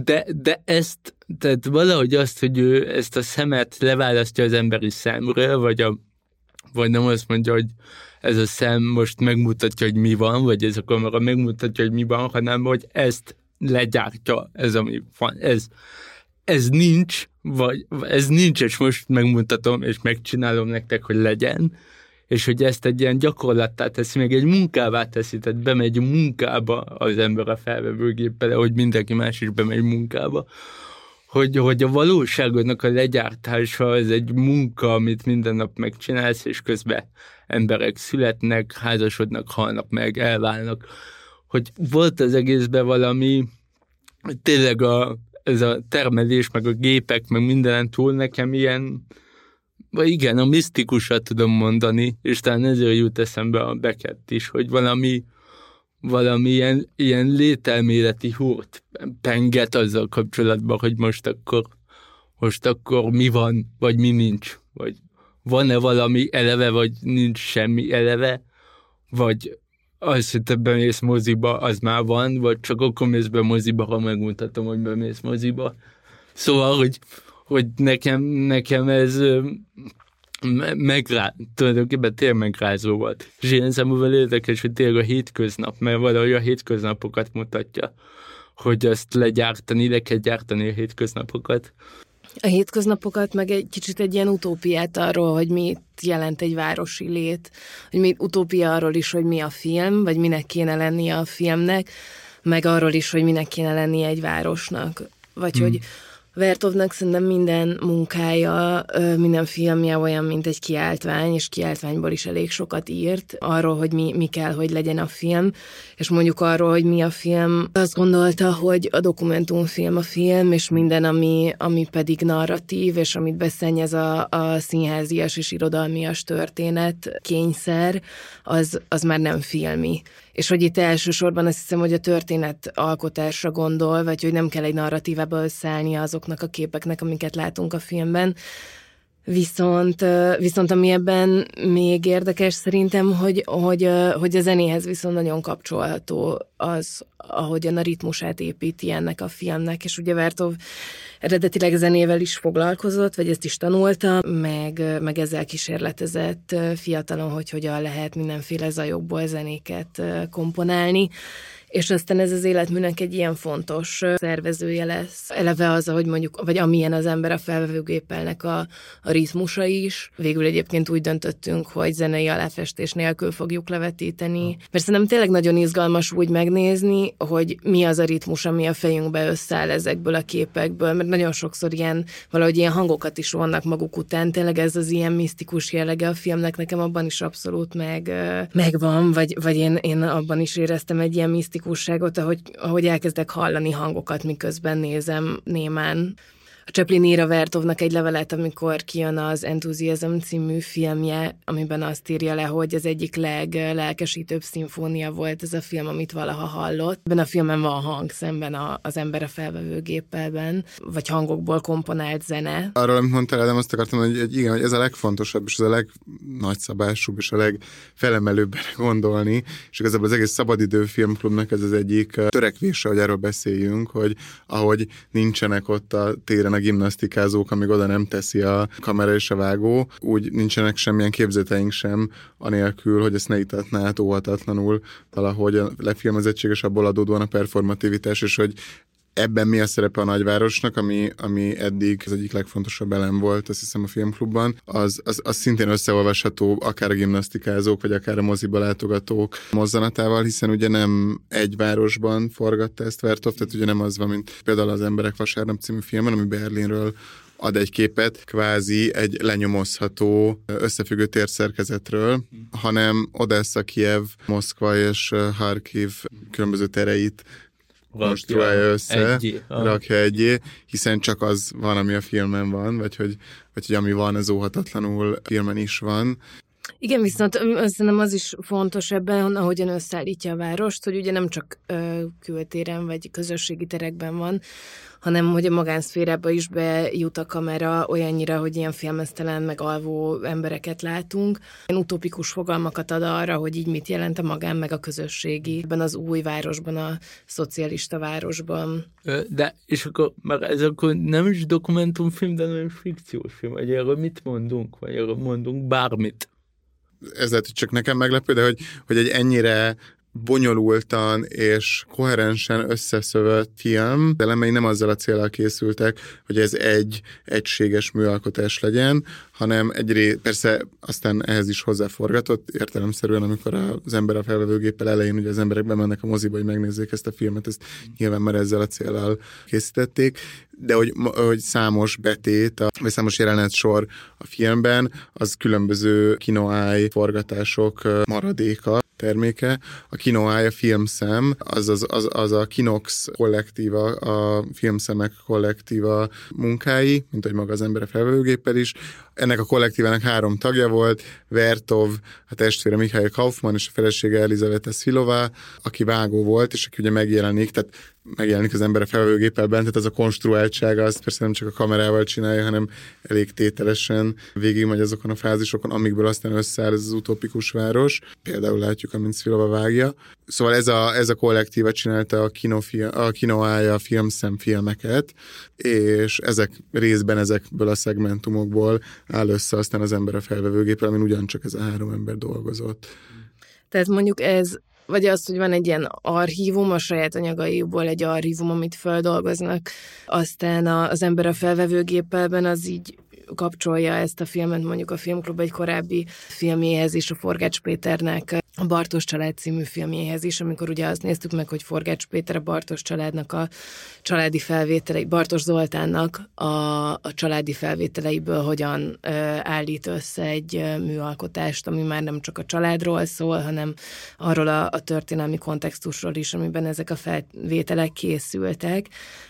de, de ezt, tehát valahogy azt, hogy ő ezt a szemet leválasztja az emberi szemről, vagy, a, vagy nem azt mondja, hogy ez a szem most megmutatja, hogy mi van, vagy ez a kamera megmutatja, hogy mi van, hanem hogy ezt legyártja, ez ami van, ez, ez nincs, vagy ez nincs, és most megmutatom, és megcsinálom nektek, hogy legyen, és hogy ezt egy ilyen gyakorlattá teszi, meg egy munkává teszi, tehát bemegy munkába az ember a felvevőgéppel, hogy mindenki más is bemegy munkába, hogy, hogy a valóságodnak a legyártása az egy munka, amit minden nap megcsinálsz, és közben emberek születnek, házasodnak, halnak meg, elválnak, hogy volt az egészben valami, tényleg a, ez a termelés, meg a gépek, meg mindenen túl nekem ilyen, igen, a misztikusat tudom mondani, és talán ezért jut eszembe a Beckett is, hogy valami, valami ilyen, ilyen lételméleti húrt penget azzal kapcsolatban, hogy most akkor, most akkor mi van, vagy mi nincs, vagy van-e valami eleve, vagy nincs semmi eleve, vagy az, hogy te bemész moziba, az már van, vagy csak akkor mész be moziba, ha megmutatom, hogy bemész moziba. Szóval, hogy, hogy nekem, nekem ez megrá, tulajdonképpen tényleg megrázó volt. És ilyen számúval érdekes, hogy tényleg a hétköznap, mert valahogy a hétköznapokat mutatja, hogy azt legyártani, le kell gyártani a hétköznapokat. A hétköznapokat, meg egy kicsit egy ilyen utópiát arról, hogy mit jelent egy városi lét, hogy mi utópia arról is, hogy mi a film, vagy minek kéne lennie a filmnek, meg arról is, hogy minek kéne lennie egy városnak. Vagy hmm. hogy Vertovnak szerintem minden munkája, minden filmje olyan, mint egy kiáltvány, és kiáltványból is elég sokat írt arról, hogy mi, mi kell, hogy legyen a film, és mondjuk arról, hogy mi a film. Azt gondolta, hogy a dokumentumfilm a film, és minden, ami, ami pedig narratív, és amit beszennyez a, a színházias és irodalmias történet, kényszer, az, az már nem filmi és hogy itt elsősorban azt hiszem, hogy a történet alkotásra gondol, vagy hogy nem kell egy narratívába összeállni azoknak a képeknek, amiket látunk a filmben, Viszont, viszont ami ebben még érdekes szerintem, hogy, hogy, hogy a zenéhez viszont nagyon kapcsolható az, ahogyan a ritmusát építi ennek a filmnek, és ugye Vertov eredetileg zenével is foglalkozott, vagy ezt is tanulta, meg, meg ezzel kísérletezett fiatalon, hogy hogyan lehet mindenféle zajokból zenéket komponálni és aztán ez az életműnek egy ilyen fontos szervezője lesz. Eleve az, hogy mondjuk, vagy amilyen az ember a felvevőgépelnek a, a ritmusa is. Végül egyébként úgy döntöttünk, hogy zenei aláfestés nélkül fogjuk levetíteni. Mert szerintem tényleg nagyon izgalmas úgy megnézni, hogy mi az a ritmus, ami a fejünkbe összeáll ezekből a képekből, mert nagyon sokszor ilyen, valahogy ilyen hangokat is vannak maguk után. Tényleg ez az ilyen misztikus jellege a filmnek nekem abban is abszolút meg, megvan, vagy, vagy én, én abban is éreztem egy ilyen misztikus misztikusságot, ahogy, ahogy elkezdek hallani hangokat, miközben nézem némán a Chaplin ír a Vertovnak egy levelet, amikor kijön az Enthusiasm című filmje, amiben azt írja le, hogy az egyik leglelkesítőbb szimfónia volt ez a film, amit valaha hallott. Ebben a filmen van hang szemben a, az ember a felvevőgépelben, vagy hangokból komponált zene. Arról, amit mondtál, de azt akartam, hogy, hogy igen, hogy ez a legfontosabb, és ez a legnagyszabásúbb, és a legfelemelőbb gondolni, és igazából az egész szabadidő filmklubnak ez az egyik törekvése, hogy erről beszéljünk, hogy ahogy nincsenek ott a téren a gimnasztikázók, amíg oda nem teszi a kamera és a vágó, úgy nincsenek semmilyen képzeteink sem, anélkül, hogy ezt ne itatná óhatatlanul. Valahogy a lefilmezettség és abból adódóan a performativitás, és hogy ebben mi a szerepe a nagyvárosnak, ami, ami eddig az egyik legfontosabb elem volt, azt hiszem a filmklubban, az, az, az szintén összeolvasható akár a gimnasztikázók, vagy akár a moziba látogatók mozzanatával, hiszen ugye nem egy városban forgatta ezt Vertov, tehát ugye nem az van, mint például az Emberek vasárnap című filmben, ami Berlinről ad egy képet, kvázi egy lenyomozható összefüggő térszerkezetről, hanem Odessa, Kiev, Moszkva és Harkiv különböző tereit konstruálja össze, egyé, rakja egyé, hiszen csak az van, ami a filmen van, vagy hogy, vagy hogy ami van, az óhatatlanul filmen is van. Igen, viszont szerintem az is fontos ebben, ahogyan összeállítja a várost, hogy ugye nem csak ö, kültéren vagy közösségi terekben van, hanem hogy a magánszférába is bejut a kamera olyannyira, hogy ilyen filmesztelen, meg alvó embereket látunk. Ilyen utopikus fogalmakat ad arra, hogy így mit jelent a magán, meg a közösségi. Ebben az új városban, a szocialista városban. De, és akkor, már ez akkor nem is dokumentumfilm, de nem fikciós film, vagy erről mit mondunk, vagy erről mondunk bármit ez lehet, hogy csak nekem meglepő, de hogy, hogy egy ennyire bonyolultan és koherensen összeszövött film. Elemei nem azzal a célral készültek, hogy ez egy egységes műalkotás legyen, hanem egyrészt persze aztán ehhez is hozzáforgatott, értelemszerűen, amikor az ember a felvevőgéppel elején, ugye az emberek bemennek a moziba, hogy megnézzék ezt a filmet, ezt nyilván már ezzel a célral készítették, de hogy, hogy számos betét, vagy számos jelenet sor a filmben, az különböző kinoáj forgatások maradéka terméke. A Kinoája filmszem, az, az, az, az a Kinox kollektíva, a filmszemek kollektíva munkái, mint hogy maga az ember a felvevőgéppel is. Ennek a kollektívának három tagja volt, Vertov, a testvére Mihály Kaufmann és a felesége Elizabeth Szilová, aki vágó volt, és aki ugye megjelenik, tehát megjelenik az ember a felvevőgéppel tehát az a konstruáltsága, azt persze nem csak a kamerával csinálja, hanem elég tételesen végigmegy azokon a fázisokon, amikből aztán összeáll ez az utopikus város. Például látjuk, amint Szvilova vágja. Szóval ez a, ez a kollektíva csinálta a, kinofil, a kinoája filmszem filmeket, és ezek részben ezekből a szegmentumokból áll össze aztán az ember a felvevőgéppel, amin ugyancsak ez a három ember dolgozott. Tehát mondjuk ez vagy az, hogy van egy ilyen archívum, a saját anyagaiból egy archívum, amit feldolgoznak, aztán az ember a felvevőgépelben az így kapcsolja ezt a filmet mondjuk a Filmklub egy korábbi filmjéhez is, a Forgács Péternek a Bartos család című filmjéhez is, amikor ugye azt néztük meg, hogy Forgács Péter a Bartos családnak a családi felvételei, Bartos Zoltánnak a, a családi felvételeiből hogyan ö, állít össze egy ö, műalkotást, ami már nem csak a családról szól, hanem arról a, a történelmi kontextusról is, amiben ezek a felvételek készültek.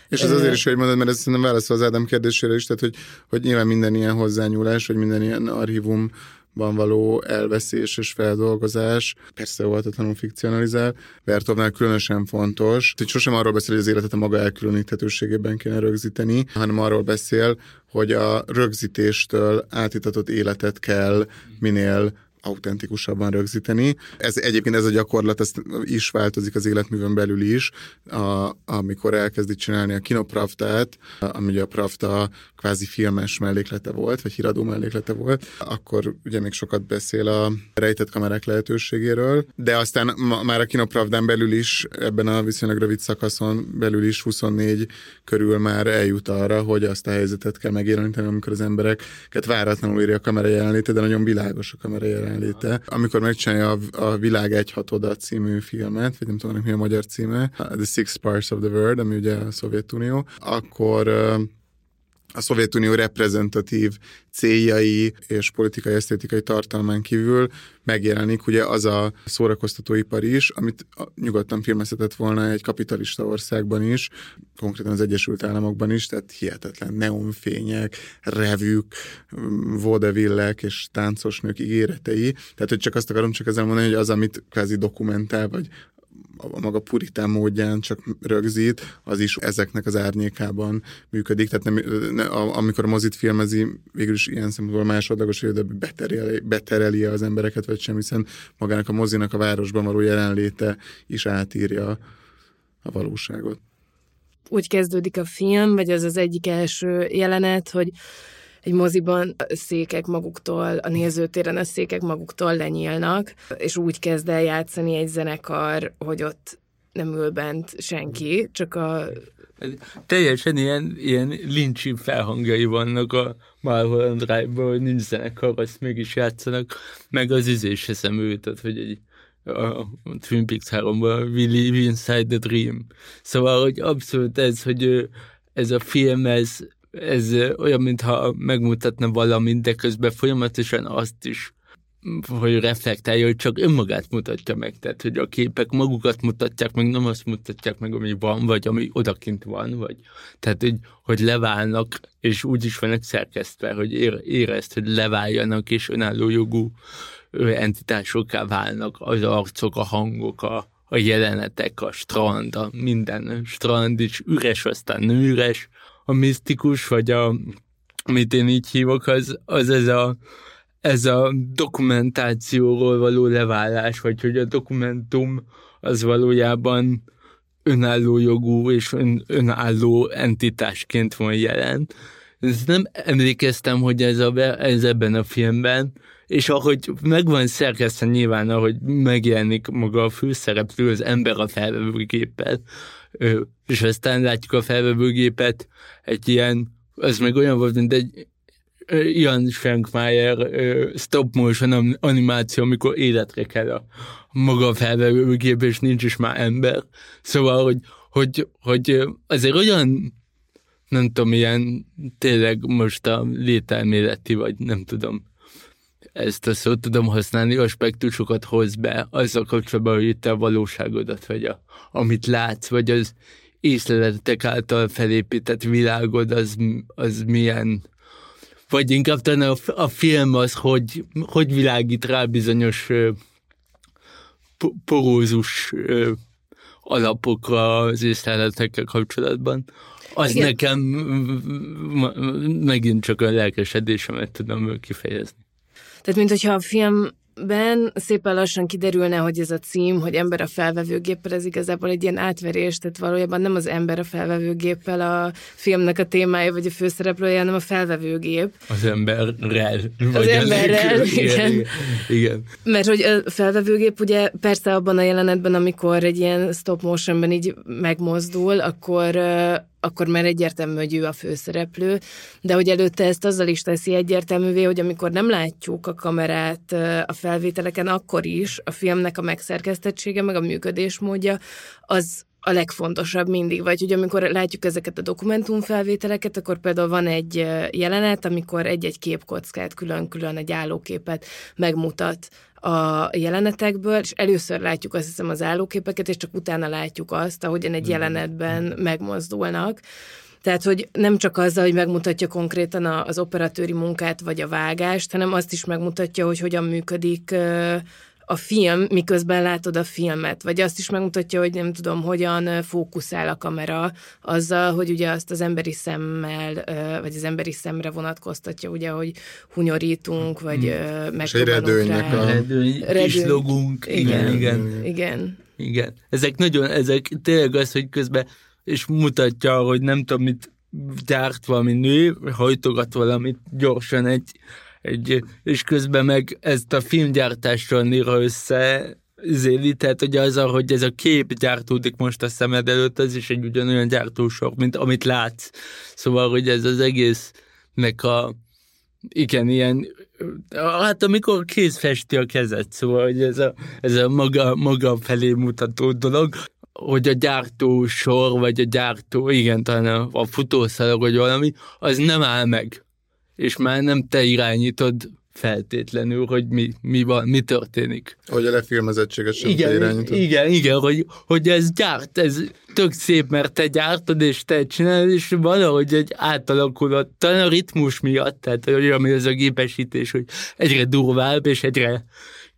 És ez azért is, hogy mondod, mert ez szerintem válaszol az Ádám kérdésére is, tehát hogy, hogy nyilván minden ilyen hozzányúlás, vagy minden ilyen archívum van való elveszés és feldolgozás, persze óvatatlanul fikcionalizál, Vertovnál különösen fontos, hogy sosem arról beszél, hogy az életet a maga elkülöníthetőségében kéne rögzíteni, hanem arról beszél, hogy a rögzítéstől átitatott életet kell minél autentikusabban rögzíteni. Ez egyébként ez a gyakorlat ez is változik az életművön belül is, a, amikor elkezdi csinálni a kinopravtát, ami ugye a Pravta kvázi filmes melléklete volt, vagy híradó melléklete volt, akkor ugye még sokat beszél a rejtett kamerák lehetőségéről, de aztán ma, már a kinopravdán belül is, ebben a viszonylag rövid szakaszon belül is 24 körül már eljut arra, hogy azt a helyzetet kell megjeleníteni, amikor az embereket váratlanul írja a kamera jelenléte, de nagyon világos a kamera jelenléte. Amikor megcsinálja a, a Világ egy hatoda című filmet, vagy nem tudom, mi a magyar címe, The Six Parts of the World, ami ugye a Szovjetunió, akkor a Szovjetunió reprezentatív céljai és politikai esztétikai tartalmán kívül megjelenik ugye az a szórakoztatóipar is, amit nyugodtan filmezhetett volna egy kapitalista országban is, konkrétan az Egyesült Államokban is, tehát hihetetlen neonfények, revük, vodevillek és táncos nők ígéretei. Tehát, hogy csak azt akarom csak ezzel mondani, hogy az, amit kvázi dokumentál, vagy a maga puritán módján csak rögzít, az is ezeknek az árnyékában működik. Tehát nem, ne, amikor a mozit filmezi, végül is ilyen szempontból másodlagos, hogy betereli, betereli az embereket, vagy sem, hiszen magának a mozinak a városban való jelenléte is átírja a valóságot. Úgy kezdődik a film, vagy az az egyik első jelenet, hogy egy moziban a székek maguktól, a nézőtéren a székek maguktól lenyílnak, és úgy kezd el játszani egy zenekar, hogy ott nem ül bent senki, csak a... Teljesen ilyen, ilyen lincsi felhangjai vannak a Marvel Drive-ban, hogy nincs zenekar, azt mégis játszanak, meg az üzés eszembe jutott, hogy egy a Twin Peaks 3-ban We Live Inside the Dream. Szóval, hogy abszolút ez, hogy ez a film, ez ez olyan, mintha megmutatna valamit, de közben folyamatosan azt is hogy reflektálja, hogy csak önmagát mutatja meg. Tehát, hogy a képek magukat mutatják meg, nem azt mutatják meg, ami van, vagy ami odakint van, vagy tehát, hogy, hogy leválnak, és úgy is vannak szerkesztve, hogy érezt, hogy leváljanak, és önálló jogú entitásokká válnak az arcok, a hangok, a, a jelenetek, a strand, a minden strand is üres, aztán üres, a misztikus, vagy a, amit én így hívok, az, az ez a, ez a dokumentációról való leválás, vagy hogy a dokumentum az valójában önálló jogú és ön, önálló entitásként van jelen. Ezt nem emlékeztem, hogy ez, a, ez ebben a filmben, és ahogy megvan szerkesztve nyilván, ahogy megjelenik maga a főszereplő, az ember a felvevőgéppel, és aztán látjuk a felvevőgépet, egy ilyen, az meg olyan volt, mint egy Ian Schwenkmeyer stop motion animáció, amikor életre kell a maga felvevőgép, és nincs is már ember. Szóval, hogy, hogy, hogy azért olyan nem tudom, ilyen tényleg most a lételméleti, vagy nem tudom, ezt a szót tudom használni, aspektusokat hoz be azzal kapcsolatban, hogy itt a valóságodat, vagy a, amit látsz, vagy az észleletek által felépített világod, az, az milyen, vagy inkább talán a, a film az, hogy, hogy világít rá bizonyos porózus alapokra az észleletekkel kapcsolatban. Az Igen. nekem megint csak a lelkesedésemet tudom kifejezni. Tehát, mint hogyha a film ben szépen lassan kiderülne, hogy ez a cím, hogy ember a felvevőgéppel, ez igazából egy ilyen átverés, tehát valójában nem az ember a felvevőgéppel a filmnek a témája, vagy a főszereplője, hanem a felvevőgép. Az emberrel. Az emberrel, igen. igen. igen. Mert hogy a felvevőgép ugye persze abban a jelenetben, amikor egy ilyen stop motionben így megmozdul, akkor akkor már egyértelmű, hogy ő a főszereplő, de hogy előtte ezt azzal is teszi egyértelművé, hogy amikor nem látjuk a kamerát a felvételeken, akkor is a filmnek a megszerkesztettsége, meg a működésmódja, az a legfontosabb mindig, vagy hogy amikor látjuk ezeket a dokumentumfelvételeket, akkor például van egy jelenet, amikor egy-egy képkockát külön-külön egy állóképet megmutat a jelenetekből, és először látjuk azt hiszem az állóképeket, és csak utána látjuk azt, ahogyan egy mm. jelenetben megmozdulnak. Tehát, hogy nem csak azzal, hogy megmutatja konkrétan az operatőri munkát vagy a vágást, hanem azt is megmutatja, hogy hogyan működik a film, miközben látod a filmet, vagy azt is megmutatja, hogy nem tudom, hogyan fókuszál a kamera azzal, hogy ugye azt az emberi szemmel, vagy az emberi szemre vonatkoztatja, ugye, hogy hunyorítunk, vagy hmm. megpróbálunk rá. A... Redőny, redőny. Igen, igen, igen. Igen. Igen. Ezek nagyon, ezek tényleg az, hogy közben, és mutatja, hogy nem tudom, mit gyárt valami nő, hajtogat valamit gyorsan egy egy, és közben meg ezt a filmgyártással néra össze zéli, tehát hogy az, hogy ez a kép gyártódik most a szemed előtt, az is egy ugyanolyan gyártósor, mint amit látsz. Szóval, hogy ez az egésznek a igen, ilyen, hát amikor kéz festi a kezet, szóval, hogy ez a, ez a maga, maga felé mutató dolog, hogy a gyártósor, vagy a gyártó, igen, talán a, a futószalag, vagy valami, az nem áll meg és már nem te irányítod feltétlenül, hogy mi, mi, van, mi történik. Hogy a lefilmezettséget sem igen, irányítod. Igen, igen, hogy, hogy ez gyárt, ez tök szép, mert te gyártod, és te csinálod, és valahogy egy átalakulott, talán a ritmus miatt, tehát hogy ami az a gépesítés, hogy egyre durvább, és egyre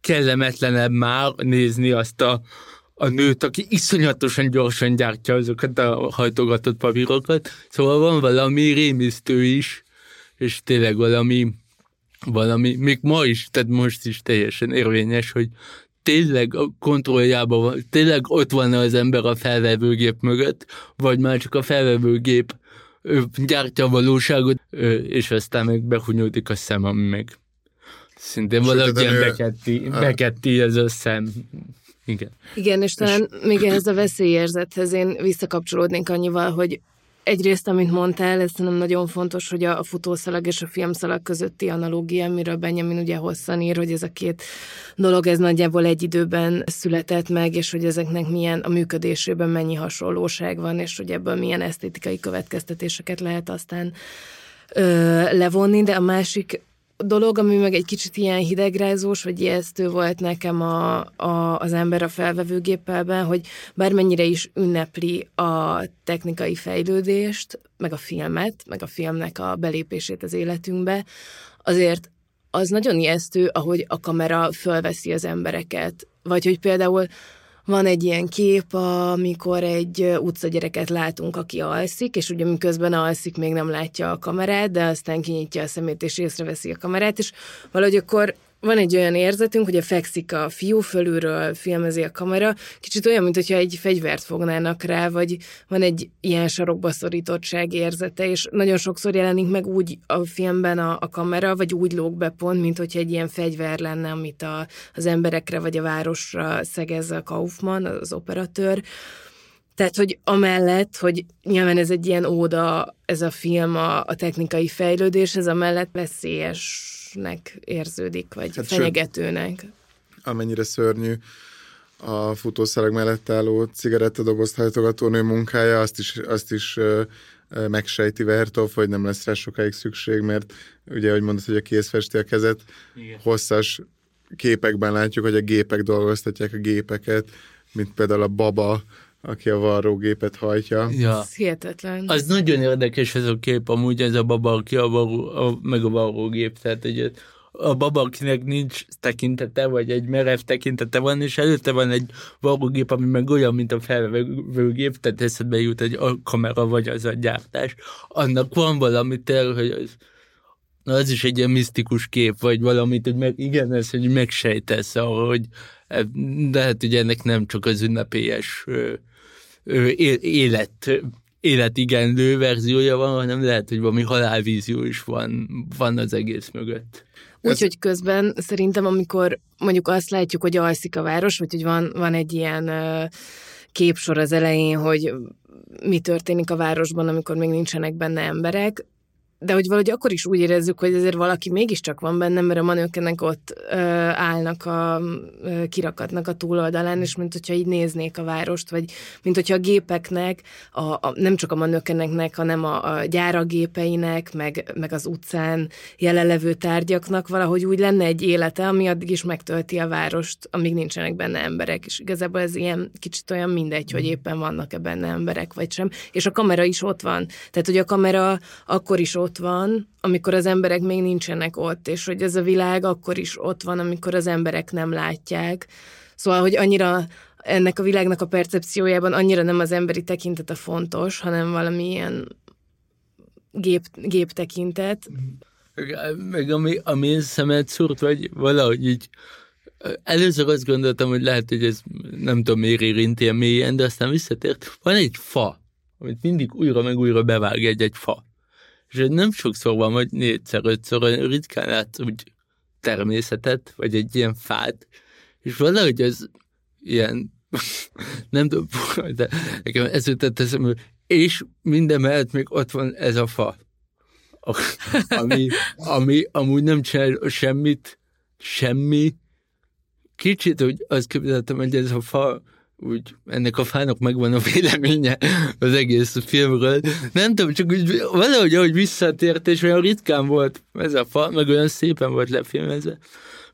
kellemetlenebb már nézni azt a, a nőt, aki iszonyatosan gyorsan gyártja azokat a hajtogatott papírokat. Szóval van valami rémisztő is, és tényleg valami, valami, még ma is, tehát most is teljesen érvényes, hogy tényleg a kontrolljában van, tényleg ott van az ember a felvevőgép mögött, vagy már csak a felvevőgép gyártja a valóságot, és aztán meg behunyódik a szem, ami meg szintén valahogy ilyen beketti, beketti ez a szem. Igen. Igen, és talán és... még ehhez a veszélyérzethez én visszakapcsolódnék annyival, hogy Egyrészt, amit mondtál, ez nem nagyon fontos, hogy a, futószalag és a filmszalag közötti analógia, amiről Benjamin ugye hosszan ír, hogy ez a két dolog, ez nagyjából egy időben született meg, és hogy ezeknek milyen a működésében mennyi hasonlóság van, és hogy ebből milyen esztétikai következtetéseket lehet aztán levonni, de a másik dolog, ami meg egy kicsit ilyen hidegrázós, vagy ijesztő volt nekem a, a, az ember a felvevőgépelben, hogy bármennyire is ünnepli a technikai fejlődést, meg a filmet, meg a filmnek a belépését az életünkbe, azért az nagyon ijesztő, ahogy a kamera fölveszi az embereket. Vagy hogy például van egy ilyen kép, amikor egy utcagyereket látunk, aki alszik, és ugye miközben alszik, még nem látja a kamerát, de aztán kinyitja a szemét, és észreveszi a kamerát, és valahogy akkor van egy olyan érzetünk, hogy a fekszik a fiú fölülről, filmezi a kamera, kicsit olyan, mint hogyha egy fegyvert fognának rá, vagy van egy ilyen sarokba szorítottság érzete, és nagyon sokszor jelenik meg úgy a filmben a, a kamera, vagy úgy lóg be pont, mint hogyha egy ilyen fegyver lenne, amit a, az emberekre vagy a városra szegez a Kaufman, az operatőr. Tehát, hogy amellett, hogy nyilván ez egy ilyen óda, ez a film a, a technikai fejlődés, ez amellett veszélyes veszélyesnek érződik, vagy hát fenyegetőnek. Sőt, amennyire szörnyű a futószerek mellett álló cigarettadobozt hajtogató nő munkája, azt is, azt is megsejti Vertov, hogy nem lesz rá sokáig szükség, mert ugye, hogy mondod, hogy a kéz festi a kezet, Igen. hosszas képekben látjuk, hogy a gépek dolgoztatják a gépeket, mint például a baba, aki a varrógépet hajtja. Ja. Ez hihetetlen. Az nagyon érdekes ez a kép, amúgy ez a baba, aki a, varró, a meg a varrógép, tehát hogy a baba, akinek nincs tekintete, vagy egy merev tekintete van, és előtte van egy varrógép, ami meg olyan, mint a felvevőgép, tehát eszedbe jut egy a kamera, vagy az a gyártás. Annak van valami tel, hogy az, na az is egy ilyen misztikus kép, vagy valamit, hogy meg, igen, ez, hogy megsejtesz, hogy de hát ugye ennek nem csak az ünnepélyes élet életigenlő verziója van, hanem lehet, hogy valami halálvízió is van, van az egész mögött. Úgyhogy közben szerintem, amikor mondjuk azt látjuk, hogy alszik a város, vagy hogy van, van egy ilyen képsor az elején, hogy mi történik a városban, amikor még nincsenek benne emberek, de hogy valahogy akkor is úgy érezzük, hogy ezért valaki mégiscsak van benne, mert a manőkenek ott ö, állnak a ö, kirakatnak a túloldalán, és mint hogyha így néznék a várost, vagy mint hogyha a gépeknek, a, a, nem csak a manőkeneknek, hanem a, a gyáragépeinek, meg, meg az utcán jelenlevő tárgyaknak valahogy úgy lenne egy élete, ami addig is megtölti a várost, amíg nincsenek benne emberek, és igazából ez ilyen kicsit olyan mindegy, hogy éppen vannak-e benne emberek, vagy sem, és a kamera is ott van. Tehát, hogy a kamera akkor is ott ott van, amikor az emberek még nincsenek ott, és hogy ez a világ akkor is ott van, amikor az emberek nem látják. Szóval, hogy annyira ennek a világnak a percepciójában annyira nem az emberi tekintet a fontos, hanem valami ilyen gép, gép tekintet. Meg ami, ami szemet szúrt, vagy valahogy így Először azt gondoltam, hogy lehet, hogy ez nem tudom miért érinti a mélyen, de aztán visszatért. Van egy fa, amit mindig újra meg újra bevág egy-egy fa és nem sokszor van, vagy négyszer, ötször, ritkán látsz úgy természetet, vagy egy ilyen fát, és valahogy ez ilyen, nem tudom, de nekem ez jutott eszembe, és minden mellett még ott van ez a fa, ami, ami amúgy nem csinál semmit, semmi, kicsit, hogy azt képzeltem, hogy ez a fa úgy ennek a fának megvan a véleménye az egész filmről. Nem tudom, csak úgy valahogy, ahogy visszatért, és olyan ritkán volt ez a fa, meg olyan szépen volt lefilmezve,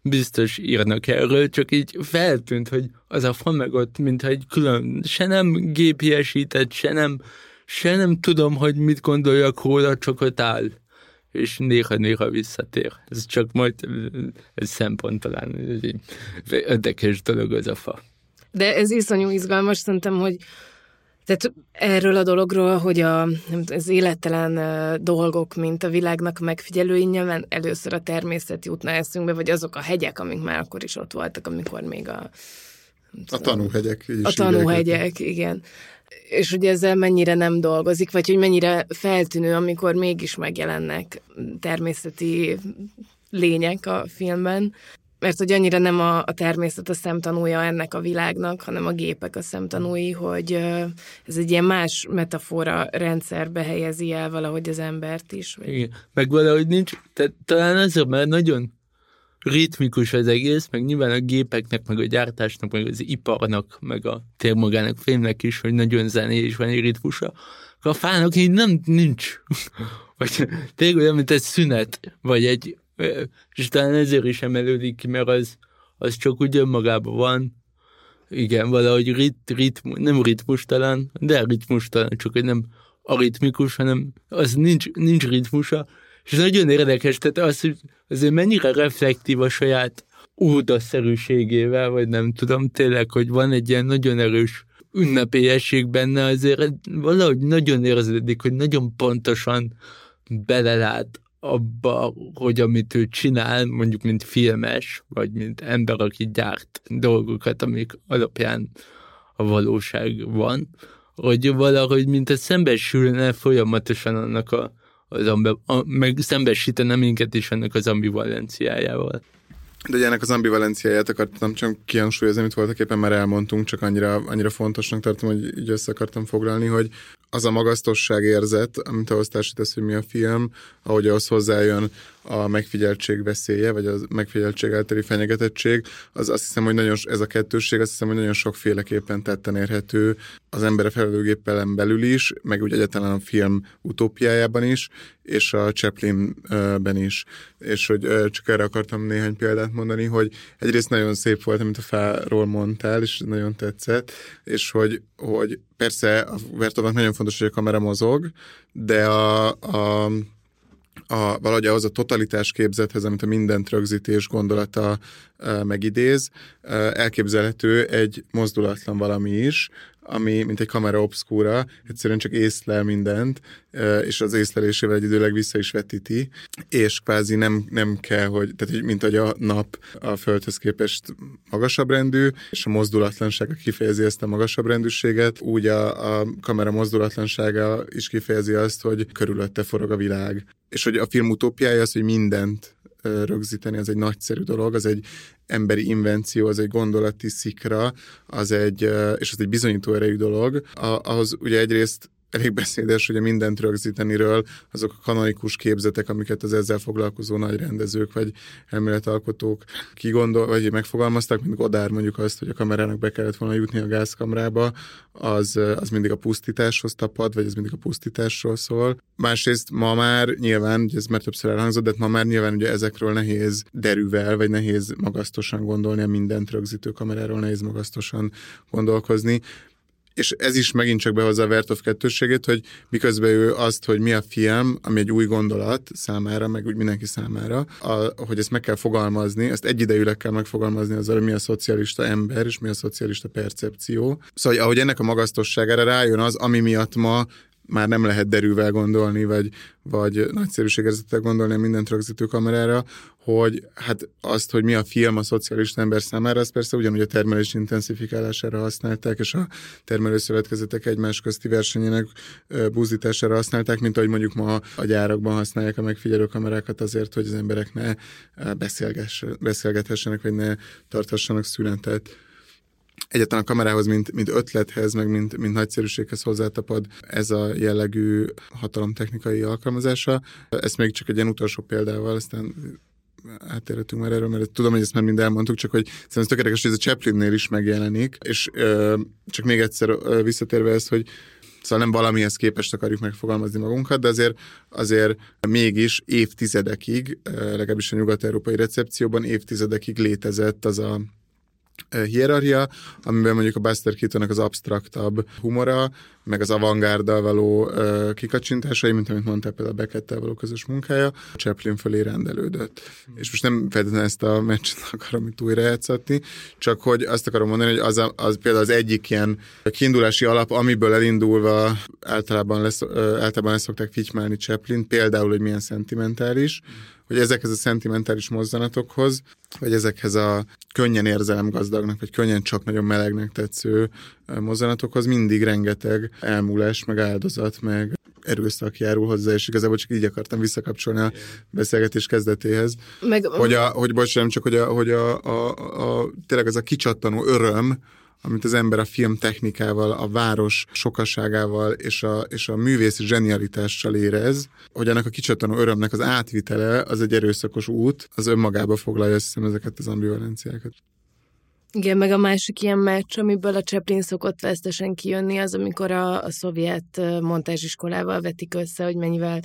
biztos írnak erről, csak így feltűnt, hogy az a fa meg ott, mintha egy külön, se nem gépiesített, se nem, se nem tudom, hogy mit gondoljak róla, csak ott áll és néha-néha visszatér. Ez csak majd egy szempont talán, egy érdekes dolog az a fa. De ez iszonyú izgalmas, szerintem, hogy tehát erről a dologról, hogy a, az élettelen dolgok, mint a világnak megfigyelői, nyilván először a természet jutna eszünkbe, vagy azok a hegyek, amik már akkor is ott voltak, amikor még a... A tanúhegyek. A tanúhegyek, igen. És hogy ezzel mennyire nem dolgozik, vagy hogy mennyire feltűnő, amikor mégis megjelennek természeti lények a filmben mert hogy annyira nem a, a természet a szemtanúja ennek a világnak, hanem a gépek a szemtanúi, hogy ez egy ilyen más metafora rendszerbe helyezi el valahogy az embert is. Vagy... Igen. Meg valahogy nincs, tehát talán azért, mert nagyon ritmikus az egész, meg nyilván a gépeknek, meg a gyártásnak, meg az iparnak, meg a térmagának, filmnek is, hogy nagyon zené is van egy ritmusa. A fának így nem, nincs. vagy tényleg olyan, mint egy szünet, vagy egy és talán ezért is emelődik ki, mert az, az csak úgy önmagában van. Igen, valahogy rit, ritmu, nem ritmus talán, de ritmus talán, csak hogy nem aritmikus, hanem az nincs, nincs ritmusa, és nagyon érdekes, tehát az, hogy azért mennyire reflektív a saját údaszerűségével, vagy nem tudom, tényleg, hogy van egy ilyen nagyon erős ünnepélyesség benne, azért valahogy nagyon érződik, hogy nagyon pontosan belelát abba, hogy amit ő csinál, mondjuk mint filmes, vagy mint ember, aki gyárt dolgokat, amik alapján a valóság van, hogy valahogy mint a szembesülne folyamatosan annak a, az ambi, a, meg szembesítene minket is ennek az ambivalenciájával. De ugye ennek az ambivalenciáját akartam csak kihangsúlyozni, amit voltak éppen már elmondtunk, csak annyira, annyira fontosnak tartom, hogy így össze akartam foglalni, hogy az a magasztosság érzet, amit ahhoz társítasz, hogy mi a film, ahogy ahhoz hozzájön a megfigyeltség veszélye, vagy a megfigyeltség általi fenyegetettség, az azt hiszem, hogy nagyon, ez a kettősség, azt hiszem, hogy nagyon sokféleképpen tetten érhető az ember felelőgéppelen belül is, meg úgy egyáltalán a film utópiájában is, és a Chaplinben is. És hogy csak erre akartam néhány példát mondani, hogy egyrészt nagyon szép volt, amit a fáról mondtál, és nagyon tetszett, és hogy, hogy persze a Vertovnak nagyon fontos, hogy a kamera mozog, de a, a a, valahogy ahhoz a totalitás képzethez, amit a mindent rögzítés gondolata megidéz, elképzelhető egy mozdulatlan valami is, ami mint egy kamera obscura, egyszerűen csak észlel mindent, és az észlelésével egyidőleg vissza is vetíti, és kvázi nem, nem kell, hogy, tehát mint hogy a nap a Földhöz képest magasabb rendű, és a mozdulatlansága kifejezi ezt a magasabb rendűséget, úgy a, a kamera mozdulatlansága is kifejezi azt, hogy körülötte forog a világ. És hogy a film utópiája az, hogy mindent rögzíteni, az egy nagyszerű dolog, az egy emberi invenció, az egy gondolati szikra, az egy, és az egy bizonyító erejű dolog. Ahhoz ugye egyrészt elég beszédes, hogy a mindent rögzíteniről azok a kanonikus képzetek, amiket az ezzel foglalkozó nagy rendezők vagy elméletalkotók kigondol, vagy megfogalmaztak, mint Godár mondjuk azt, hogy a kamerának be kellett volna jutni a gázkamrába, az, az mindig a pusztításhoz tapad, vagy ez mindig a pusztításról szól. Másrészt ma már nyilván, ugye ez már többször elhangzott, de ma már nyilván ugye ezekről nehéz derűvel, vagy nehéz magasztosan gondolni, a mindent rögzítő kameráról nehéz magasztosan gondolkozni és ez is megint csak behozza a Vertov kettőségét, hogy miközben ő azt, hogy mi a film, ami egy új gondolat számára, meg úgy mindenki számára, a, hogy ezt meg kell fogalmazni, ezt egyidejűleg kell megfogalmazni azzal, hogy mi a szocialista ember, és mi a szocialista percepció. Szóval, ahogy ennek a magasztosságára rájön az, ami miatt ma már nem lehet derűvel gondolni, vagy, vagy nagyszerűségérzettel gondolni a mindent rögzítő kamerára, hogy hát azt, hogy mi a film a szocialista ember számára, az persze ugyanúgy a termelés intenzifikálására használták, és a termelőszövetkezetek egymás közti versenyének búzítására használták, mint ahogy mondjuk ma a gyárakban használják a megfigyelő kamerákat azért, hogy az emberek ne beszélgethessenek, vagy ne tartassanak szünetet egyáltalán a kamerához, mint, mint ötlethez, meg mint, mint nagyszerűséghez hozzátapad ez a jellegű hatalomtechnikai alkalmazása. Ezt még csak egy ilyen utolsó példával, aztán átérhetünk már erről, mert tudom, hogy ezt már mind elmondtuk, csak hogy szerintem tökéletes, hogy ez a Chaplinnél is megjelenik, és ö, csak még egyszer ö, visszatérve ezt, hogy Szóval nem valamihez képest akarjuk megfogalmazni magunkat, de azért, azért mégis évtizedekig, legalábbis a nyugat-európai recepcióban évtizedekig létezett az a hierarchia, amiben mondjuk a Buster Keatonnak az absztraktabb humora, meg az avantgárdal való uh, kikacsintásai, mint amit mondtál például a Beckettel való közös munkája, a Chaplin fölé rendelődött. Mm. És most nem feltétlenül ezt a meccset akarom itt újra játszatni, csak hogy azt akarom mondani, hogy az, a, az például az egyik ilyen kiindulási alap, amiből elindulva általában, lesz, általában ezt szokták fitymálni Chaplin, például, hogy milyen szentimentális, mm hogy ezekhez a szentimentális mozzanatokhoz, vagy ezekhez a könnyen érzelemgazdagnak, vagy könnyen csak nagyon melegnek tetsző mozzanatokhoz mindig rengeteg elmúlás, meg áldozat, meg erőszak járul hozzá, és igazából csak így akartam visszakapcsolni a beszélgetés kezdetéhez. Meg... Hogy, a, hogy bocsánat, csak hogy, a, hogy a, a, a, tényleg az a kicsattanó öröm, amit az ember a film technikával, a város sokaságával és a, és a művész zsenialitással érez, hogy ennek a kicsattanó örömnek az átvitele az egy erőszakos út, az önmagába foglalja hiszem ezeket az ambivalenciákat. Igen, meg a másik ilyen meccs, amiből a Chaplin szokott vesztesen kijönni, az, amikor a, a szovjet montázsiskolával vetik össze, hogy mennyivel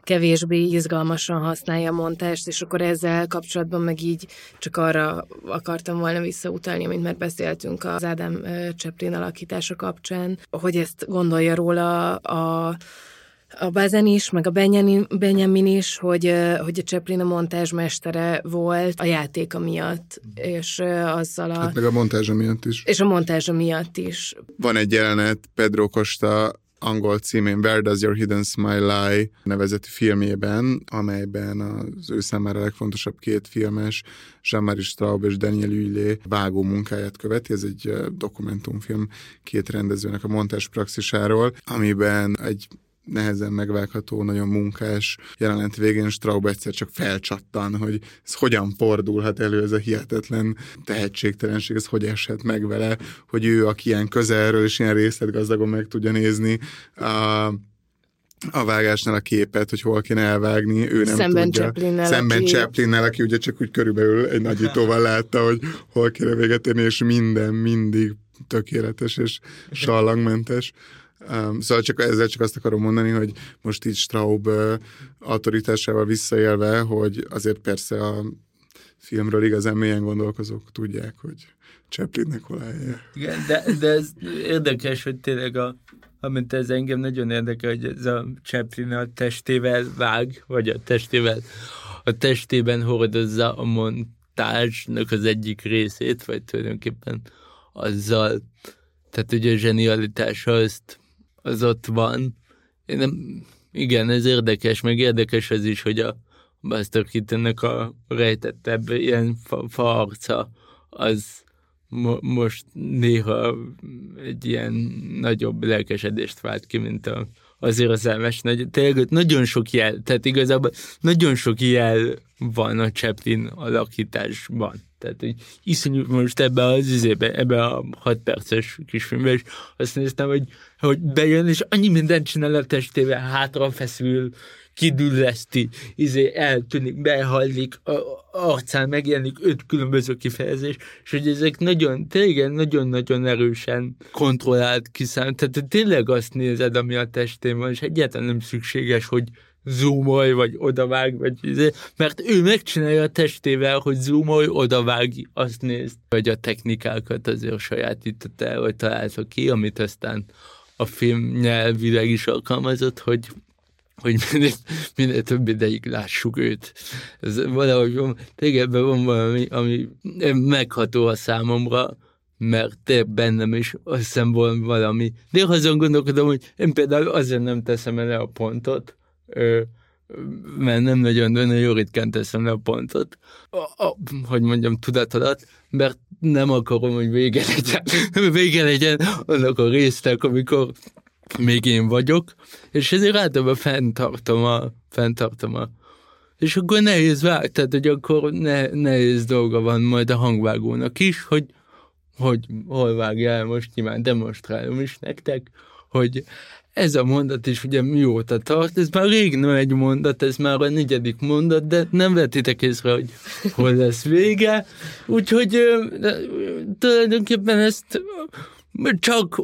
kevésbé izgalmasan használja a montást, és akkor ezzel kapcsolatban meg így csak arra akartam volna visszautalni, amit már beszéltünk az Ádám Chaplin alakítása kapcsán, hogy ezt gondolja róla a a Bazen is, meg a Benjamin is, hogy, hogy a Chaplin a montázsmestere volt a játéka miatt, és azzal a... Hát meg a montázsa miatt is. És a montázsa miatt is. Van egy jelenet Pedro Costa angol címén Where Does Your Hidden Smile Lie nevezeti filmjében, amelyben az ő számára legfontosabb két filmes, Jean-Marie Straub és Daniel Huilé vágó munkáját követi. Ez egy dokumentumfilm két rendezőnek a montás praxisáról, amiben egy nehezen megvágható, nagyon munkás jelenet végén Straub egyszer csak felcsattan, hogy ez hogyan fordulhat elő ez a hihetetlen tehetségtelenség, ez hogy eshet meg vele, hogy ő, aki ilyen közelről és ilyen részletgazdagon meg tudja nézni a a vágásnál a képet, hogy hol kéne elvágni, ő nem Szemben tudja. Chaplinnel, Szemben aki- Chaplinnel, aki ugye csak úgy körülbelül egy nagyítóval látta, hogy hol kéne véget érni, és minden mindig tökéletes és sallangmentes. Um, szóval csak, ezzel csak azt akarom mondani, hogy most így Straub uh, autoritásával visszaélve, hogy azért persze a filmről igazán mélyen gondolkozók tudják, hogy Chaplinnek hol a helye. Igen, de, de ez érdekes, hogy tényleg a, amint ez engem nagyon érdekel, hogy ez a Chaplin a testével vág, vagy a testével a testében hordozza a montázsnak az egyik részét, vagy tulajdonképpen azzal, tehát ugye a zsenialitása azt, az ott van. Én nem, igen, ez érdekes, meg érdekes az is, hogy a Buster Keatonnek a rejtettebb ilyen fa, fa arca, az mo- most néha egy ilyen nagyobb lelkesedést vált ki, mint a, az érzelmes. Nagy, tényleg nagyon sok jel, tehát igazából nagyon sok jel van a Chaplin alakításban. Tehát, hogy iszonyú most ebbe az izébe, ebbe a 6 perces kis filmbe, és azt néztem, hogy, hogy bejön, és annyi mindent csinál a testével, hátra feszül, kidülleszti, izé eltűnik, behallik, a arcán megjelenik öt különböző kifejezés, és hogy ezek nagyon, tényleg nagyon-nagyon erősen kontrollált kiszám. Tehát tényleg azt nézed, ami a testén van, és egyáltalán nem szükséges, hogy zoomolj, vagy odavág, vagy izé, mert ő megcsinálja a testével, hogy zoomolj, odavág, azt nézd. Vagy a technikákat azért sajátított el, vagy találta ki, amit aztán a film nyelvileg is alkalmazott, hogy hogy minél, minél több ideig lássuk őt. Ez valahogy van, tényleg van valami, ami megható a számomra, mert tényleg bennem is azt hiszem van valami. Néha azon gondolkodom, hogy én például azért nem teszem el a pontot, mert nem nagyon, nagyon ritkán teszem le a pontot, a, a, hogy mondjam, tudat alatt, mert nem akarom, hogy vége legyen, vége legyen annak a résznek, amikor még én vagyok, és ezért általában fenntartom a, fenntartom a és akkor nehéz vág, tehát hogy akkor ne, nehéz dolga van majd a hangvágónak is, hogy, hogy hol vágja el most nyilván demonstrálom is nektek, hogy ez a mondat is ugye mióta tart, ez már rég nem egy mondat, ez már a negyedik mondat, de nem vettétek észre, hogy hol lesz vége, úgyhogy tulajdonképpen ezt csak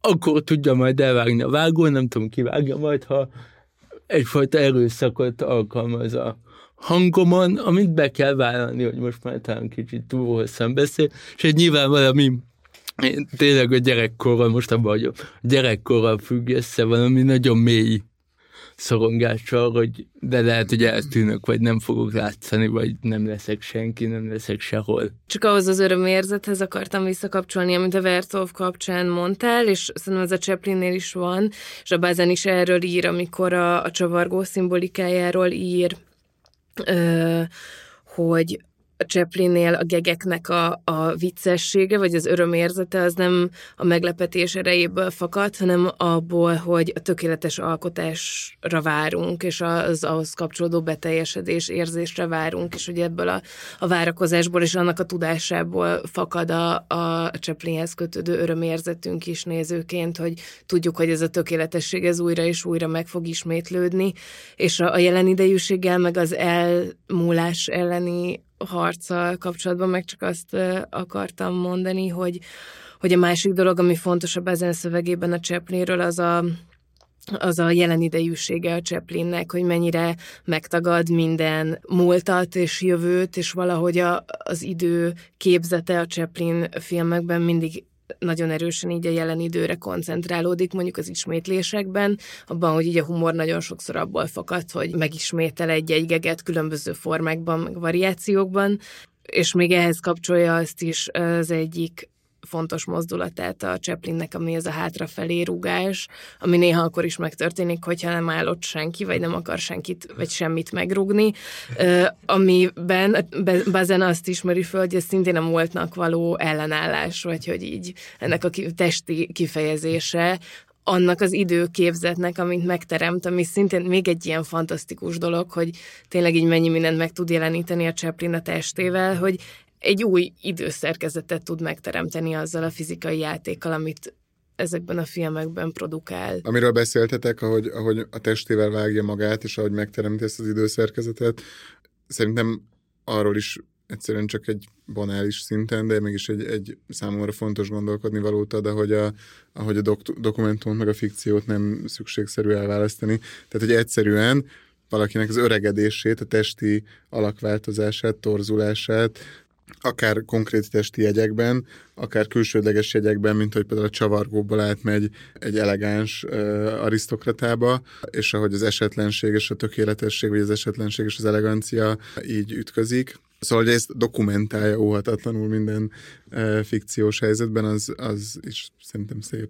akkor tudja majd elvágni a vágó, nem tudom, ki vágja majd, ha egyfajta erőszakot alkalmaz a hangomon, amit be kell vállalni, hogy most már talán kicsit túl hosszan beszél, és egy nyilván valami én tényleg a gyerekkorral, most abban vagyok, gyerekkorral függ össze valami nagyon mély szorongással, hogy de lehet, hogy eltűnök, vagy nem fogok látszani, vagy nem leszek senki, nem leszek sehol. Csak ahhoz az örömérzethez akartam visszakapcsolni, amit a Vertov kapcsán mondtál, és szerintem ez a Chaplinnél is van, és a Bazen is erről ír, amikor a, a csavargó szimbolikájáról ír, ö, hogy a Chaplinnél a gegeknek a, a viccessége, vagy az örömérzete az nem a meglepetés erejéből fakad, hanem abból, hogy a tökéletes alkotásra várunk, és az ahhoz kapcsolódó beteljesedés érzésre várunk, és hogy ebből a, a várakozásból és annak a tudásából fakad a, a Chaplinhez kötődő örömérzetünk is nézőként, hogy tudjuk, hogy ez a tökéletesség ez újra és újra meg fog ismétlődni, és a, a jelen idejűséggel, meg az elmúlás elleni harccal kapcsolatban meg csak azt akartam mondani, hogy, hogy a másik dolog, ami fontosabb ezen szövegében a Chaplinről, az a, az a jelen idejűsége a Chaplinnek, hogy mennyire megtagad minden múltat és jövőt, és valahogy a, az idő képzete a Chaplin filmekben mindig nagyon erősen így a jelen időre koncentrálódik, mondjuk az ismétlésekben, abban, hogy így a humor nagyon sokszor abból fakad, hogy megismétel egy-egy geget különböző formákban, meg variációkban, és még ehhez kapcsolja azt is az egyik fontos mozdulatát a Chaplinnek, ami ez a hátrafelé rugás, ami néha akkor is megtörténik, hogyha nem áll ott senki, vagy nem akar senkit, vagy semmit megrugni, amiben Bazen azt ismeri föl, hogy ez szintén a múltnak való ellenállás, vagy hogy így ennek a testi kifejezése, annak az időképzetnek, amit megteremt, ami szintén még egy ilyen fantasztikus dolog, hogy tényleg így mennyi mindent meg tud jeleníteni a Chaplin a testével, hogy egy új időszerkezetet tud megteremteni azzal a fizikai játékkal, amit ezekben a filmekben produkál. Amiről beszéltetek, ahogy, ahogy a testével vágja magát, és ahogy megteremti ezt az időszerkezetet, szerintem arról is egyszerűen csak egy banális szinten, de mégis egy, egy számomra fontos gondolkodni valót ad, ahogy a, ahogy a dok- dokumentumot meg a fikciót nem szükségszerű elválasztani. Tehát, hogy egyszerűen valakinek az öregedését, a testi alakváltozását, torzulását, akár konkrét testi jegyekben, akár külsődleges jegyekben, mint hogy például a csavargóból átmegy egy elegáns uh, arisztokratába, és ahogy az esetlenség és a tökéletesség, vagy az esetlenség és az elegancia így ütközik. Szóval, hogy ezt dokumentálja óhatatlanul minden uh, fikciós helyzetben, az, az is szerintem szép.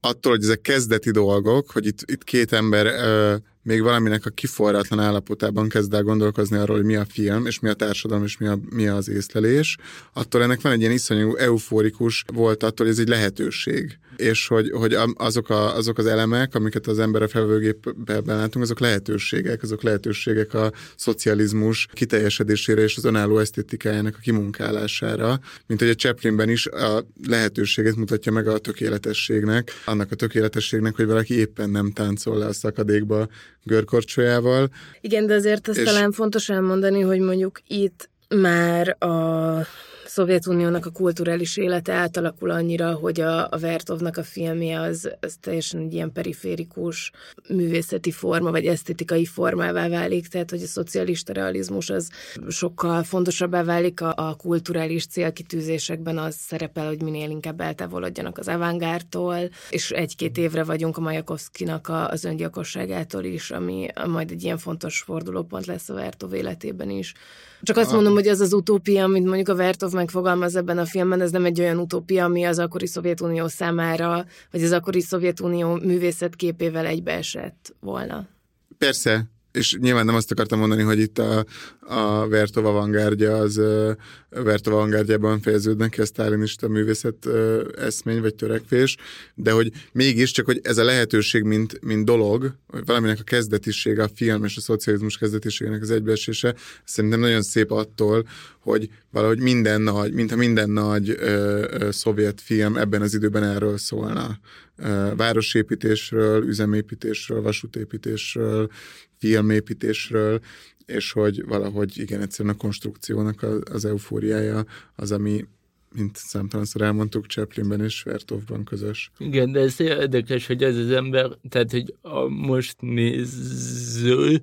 Attól, hogy ezek kezdeti dolgok, hogy itt, itt két ember uh, még valaminek a kiforratlan állapotában kezd el gondolkozni arról, hogy mi a film, és mi a társadalom, és mi, a, mi az észlelés, attól ennek van egy ilyen iszonyú eufórikus volt attól, hogy ez egy lehetőség. És hogy, hogy azok, a, azok az elemek, amiket az ember a felvőgépben látunk, azok lehetőségek, azok lehetőségek a szocializmus kiteljesedésére és az önálló esztétikájának a kimunkálására, mint hogy a Chaplinben is a lehetőséget mutatja meg a tökéletességnek, annak a tökéletességnek, hogy valaki éppen nem táncol le a szakadékba görkorcsolyával. Igen, de azért azt és... talán fontos elmondani, hogy mondjuk itt már a Szovjetuniónak a kulturális élete átalakul annyira, hogy a, a Vertovnak a filmje az, az teljesen egy ilyen periférikus művészeti forma, vagy esztétikai formává válik, tehát hogy a szocialista realizmus az sokkal fontosabbá válik a, a kulturális célkitűzésekben az szerepel, hogy minél inkább eltávolodjanak az avantgártól, és egy-két évre vagyunk a Majakovszkinak a, az öngyilkosságától is, ami majd egy ilyen fontos fordulópont lesz a Vertov életében is. Csak azt mondom, hogy ez az utópia, amit mondjuk a Vertov megfogalmaz ebben a filmben, ez nem egy olyan utópia, ami az akkori Szovjetunió számára, vagy az akkori Szovjetunió művészetképével egybeesett volna. Persze, és nyilván nem azt akartam mondani, hogy itt a, a Vertov avantgárdja az Vertov avantgárdjában fejeződnek ki a sztálinista művészet eszmény vagy törekvés, de hogy mégis csak, hogy ez a lehetőség, mint, mint dolog, hogy valaminek a kezdetisége, a film és a szocializmus kezdetiségének az egybeesése, szerintem nagyon szép attól, hogy valahogy minden nagy, mintha minden nagy ö, ö, szovjet film ebben az időben erről szólna. Ö, városépítésről, üzemépítésről, vasútépítésről, filmépítésről, és hogy valahogy igen, egyszerűen a konstrukciónak az eufóriája az, ami mint számtalanszor elmondtuk, Chaplinben és Vertovban közös. Igen, de ez érdekes, hogy ez az ember, tehát, hogy a most néző,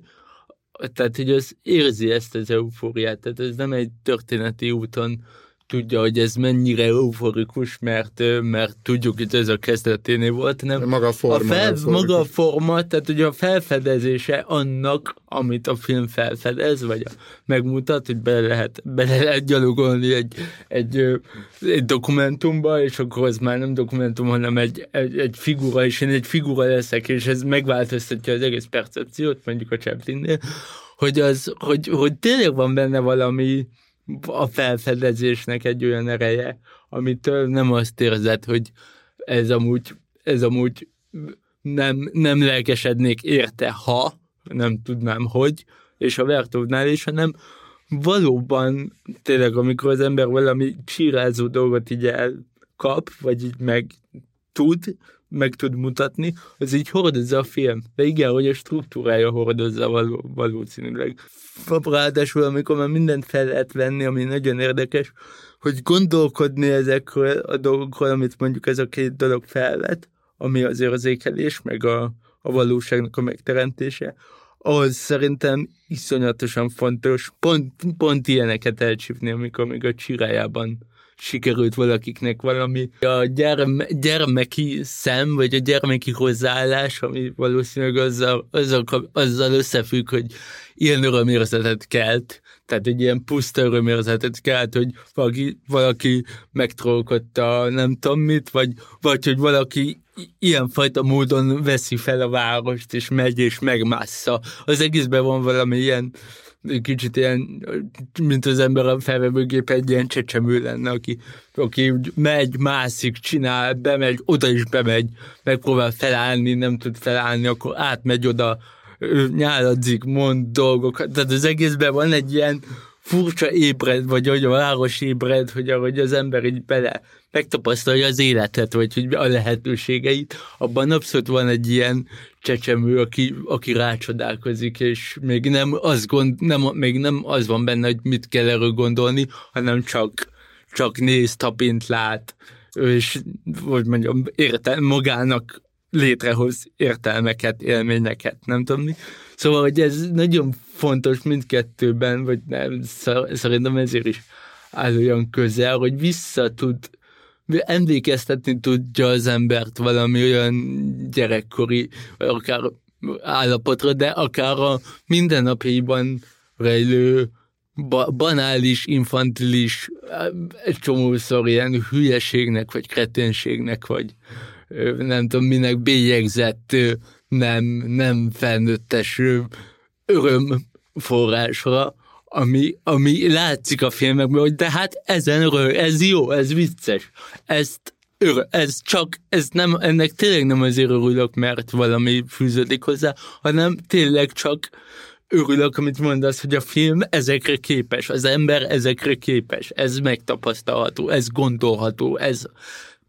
tehát, hogy az érzi ezt az eufóriát, tehát ez nem egy történeti úton tudja, hogy ez mennyire euforikus, mert, mert tudjuk, hogy ez a kezdeténél volt, nem maga a forma. A fel, maga a forma, tehát hogy a felfedezése annak, amit a film felfedez, vagy a, megmutat, hogy bele lehet, bele lehet gyalogolni egy, egy, egy dokumentumba, és akkor az már nem dokumentum, hanem egy, egy, egy figura, és én egy figura leszek, és ez megváltoztatja az egész percepciót, mondjuk a Chaplinnél, hogy, az, hogy, hogy tényleg van benne valami, a felfedezésnek egy olyan ereje, amitől nem azt érzed, hogy ez amúgy, ez amúgy nem, nem lelkesednék érte, ha nem tudnám, hogy, és a Vertovnál is, hanem valóban tényleg, amikor az ember valami csírázó dolgot így elkap, vagy így meg tud, meg tud mutatni, az így hordozza a film. De igen, hogy a struktúrája hordozza való, valószínűleg. Ráadásul, amikor már mindent fel lehet venni, ami nagyon érdekes, hogy gondolkodni ezekről a dolgokról, amit mondjuk ez a két dolog felvet, ami az érzékelés, meg a, a valóságnak a megteremtése, az szerintem iszonyatosan fontos pont, pont ilyeneket elcsípni, amikor még a csirájában sikerült valakiknek valami a gyerme, gyermeki szem, vagy a gyermeki hozzáállás, ami valószínűleg azzal, azzal, azzal összefügg, hogy ilyen örömérzetet kelt, tehát egy ilyen puszta örömérzetet kelt, hogy valaki, valaki megtrolkodta nem tudom mit, vagy, vagy hogy valaki ilyenfajta módon veszi fel a várost, és megy és megmássza. Az egészben van valami ilyen kicsit ilyen, mint az ember a felvevőgép egy ilyen csecsemő lenne, aki, aki megy, mászik, csinál, bemegy, oda is bemegy, megpróbál felállni, nem tud felállni, akkor átmegy oda, nyáladzik, mond dolgokat. Tehát az egészben van egy ilyen furcsa ébred, vagy a város ébred, hogy ahogy az ember így bele megtapasztalja az életet, vagy hogy a lehetőségeit, abban abszolút van egy ilyen csecsemő, aki, aki rácsodálkozik, és még nem az, gond, nem, még nem az van benne, hogy mit kell erről gondolni, hanem csak, csak néz, tapint, lát, és hogy mondjam, értel, magának létrehoz értelmeket, élményeket, nem tudom mi. Szóval, hogy ez nagyon fontos mindkettőben, vagy nem, szerintem ezért is áll olyan közel, hogy vissza tud emlékeztetni tudja az embert valami olyan gyerekkori, vagy akár állapotra, de akár a mindennapjaiban rejlő ba- banális, infantilis, egy csomószor ilyen hülyeségnek, vagy kreténségnek, vagy nem tudom minek bélyegzett, nem, nem felnőttes öröm forrásra, ami, ami látszik a filmekben, hogy de hát ezen rög, ez jó, ez vicces, ezt ez csak, ez nem, ennek tényleg nem azért örülök, mert valami fűződik hozzá, hanem tényleg csak örülök, amit mondasz, hogy a film ezekre képes, az ember ezekre képes, ez megtapasztalható, ez gondolható, ez,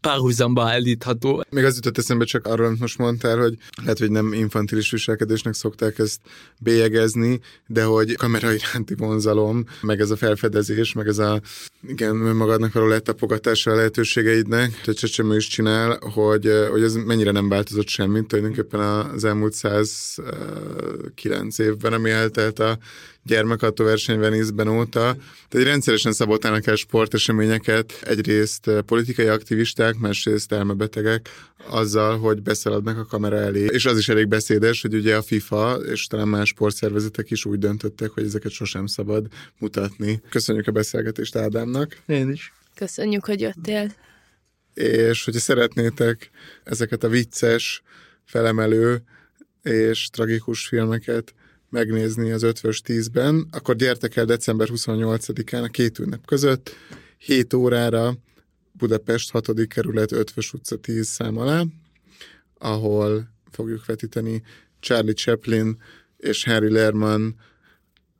párhuzamba állítható. Még az jutott eszembe csak arról, amit most mondtál, hogy lehet, hogy nem infantilis viselkedésnek szokták ezt bélyegezni, de hogy kamera iránti vonzalom, meg ez a felfedezés, meg ez a igen, magadnak való letapogatása a lehetőségeidnek, hogy csecsemő is csinál, hogy, hogy ez mennyire nem változott semmit tulajdonképpen az elmúlt 109 évben, ami eltelt a gyermekautóverseny Venice-ben óta. Tehát rendszeresen szabotálnak el sporteseményeket, egyrészt politikai aktivisták, másrészt elmebetegek, azzal, hogy beszaladnak a kamera elé. És az is elég beszédes, hogy ugye a FIFA és talán más sportszervezetek is úgy döntöttek, hogy ezeket sosem szabad mutatni. Köszönjük a beszélgetést Ádámnak. Én is. Köszönjük, hogy jöttél. És hogyha szeretnétek ezeket a vicces, felemelő és tragikus filmeket megnézni az ötvös tízben, akkor gyertek el december 28-án a két ünnep között, 7 órára Budapest 6. kerület ötvös utca 10 szám alá, ahol fogjuk vetíteni Charlie Chaplin és Harry Lerman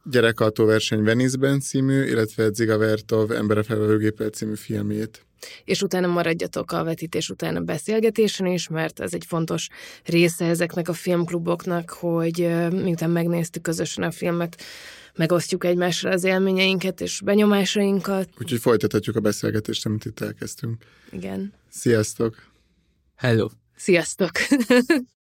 gyerekautóverseny Venice-ben című, illetve Ziga Vertov Embere felvevőgépel című filmjét és utána maradjatok a vetítés után a beszélgetésen is, mert ez egy fontos része ezeknek a filmkluboknak, hogy miután megnéztük közösen a filmet, megosztjuk egymással az élményeinket és benyomásainkat. Úgyhogy folytathatjuk a beszélgetést, amit itt elkezdtünk. Igen. Sziasztok! Hello! Sziasztok!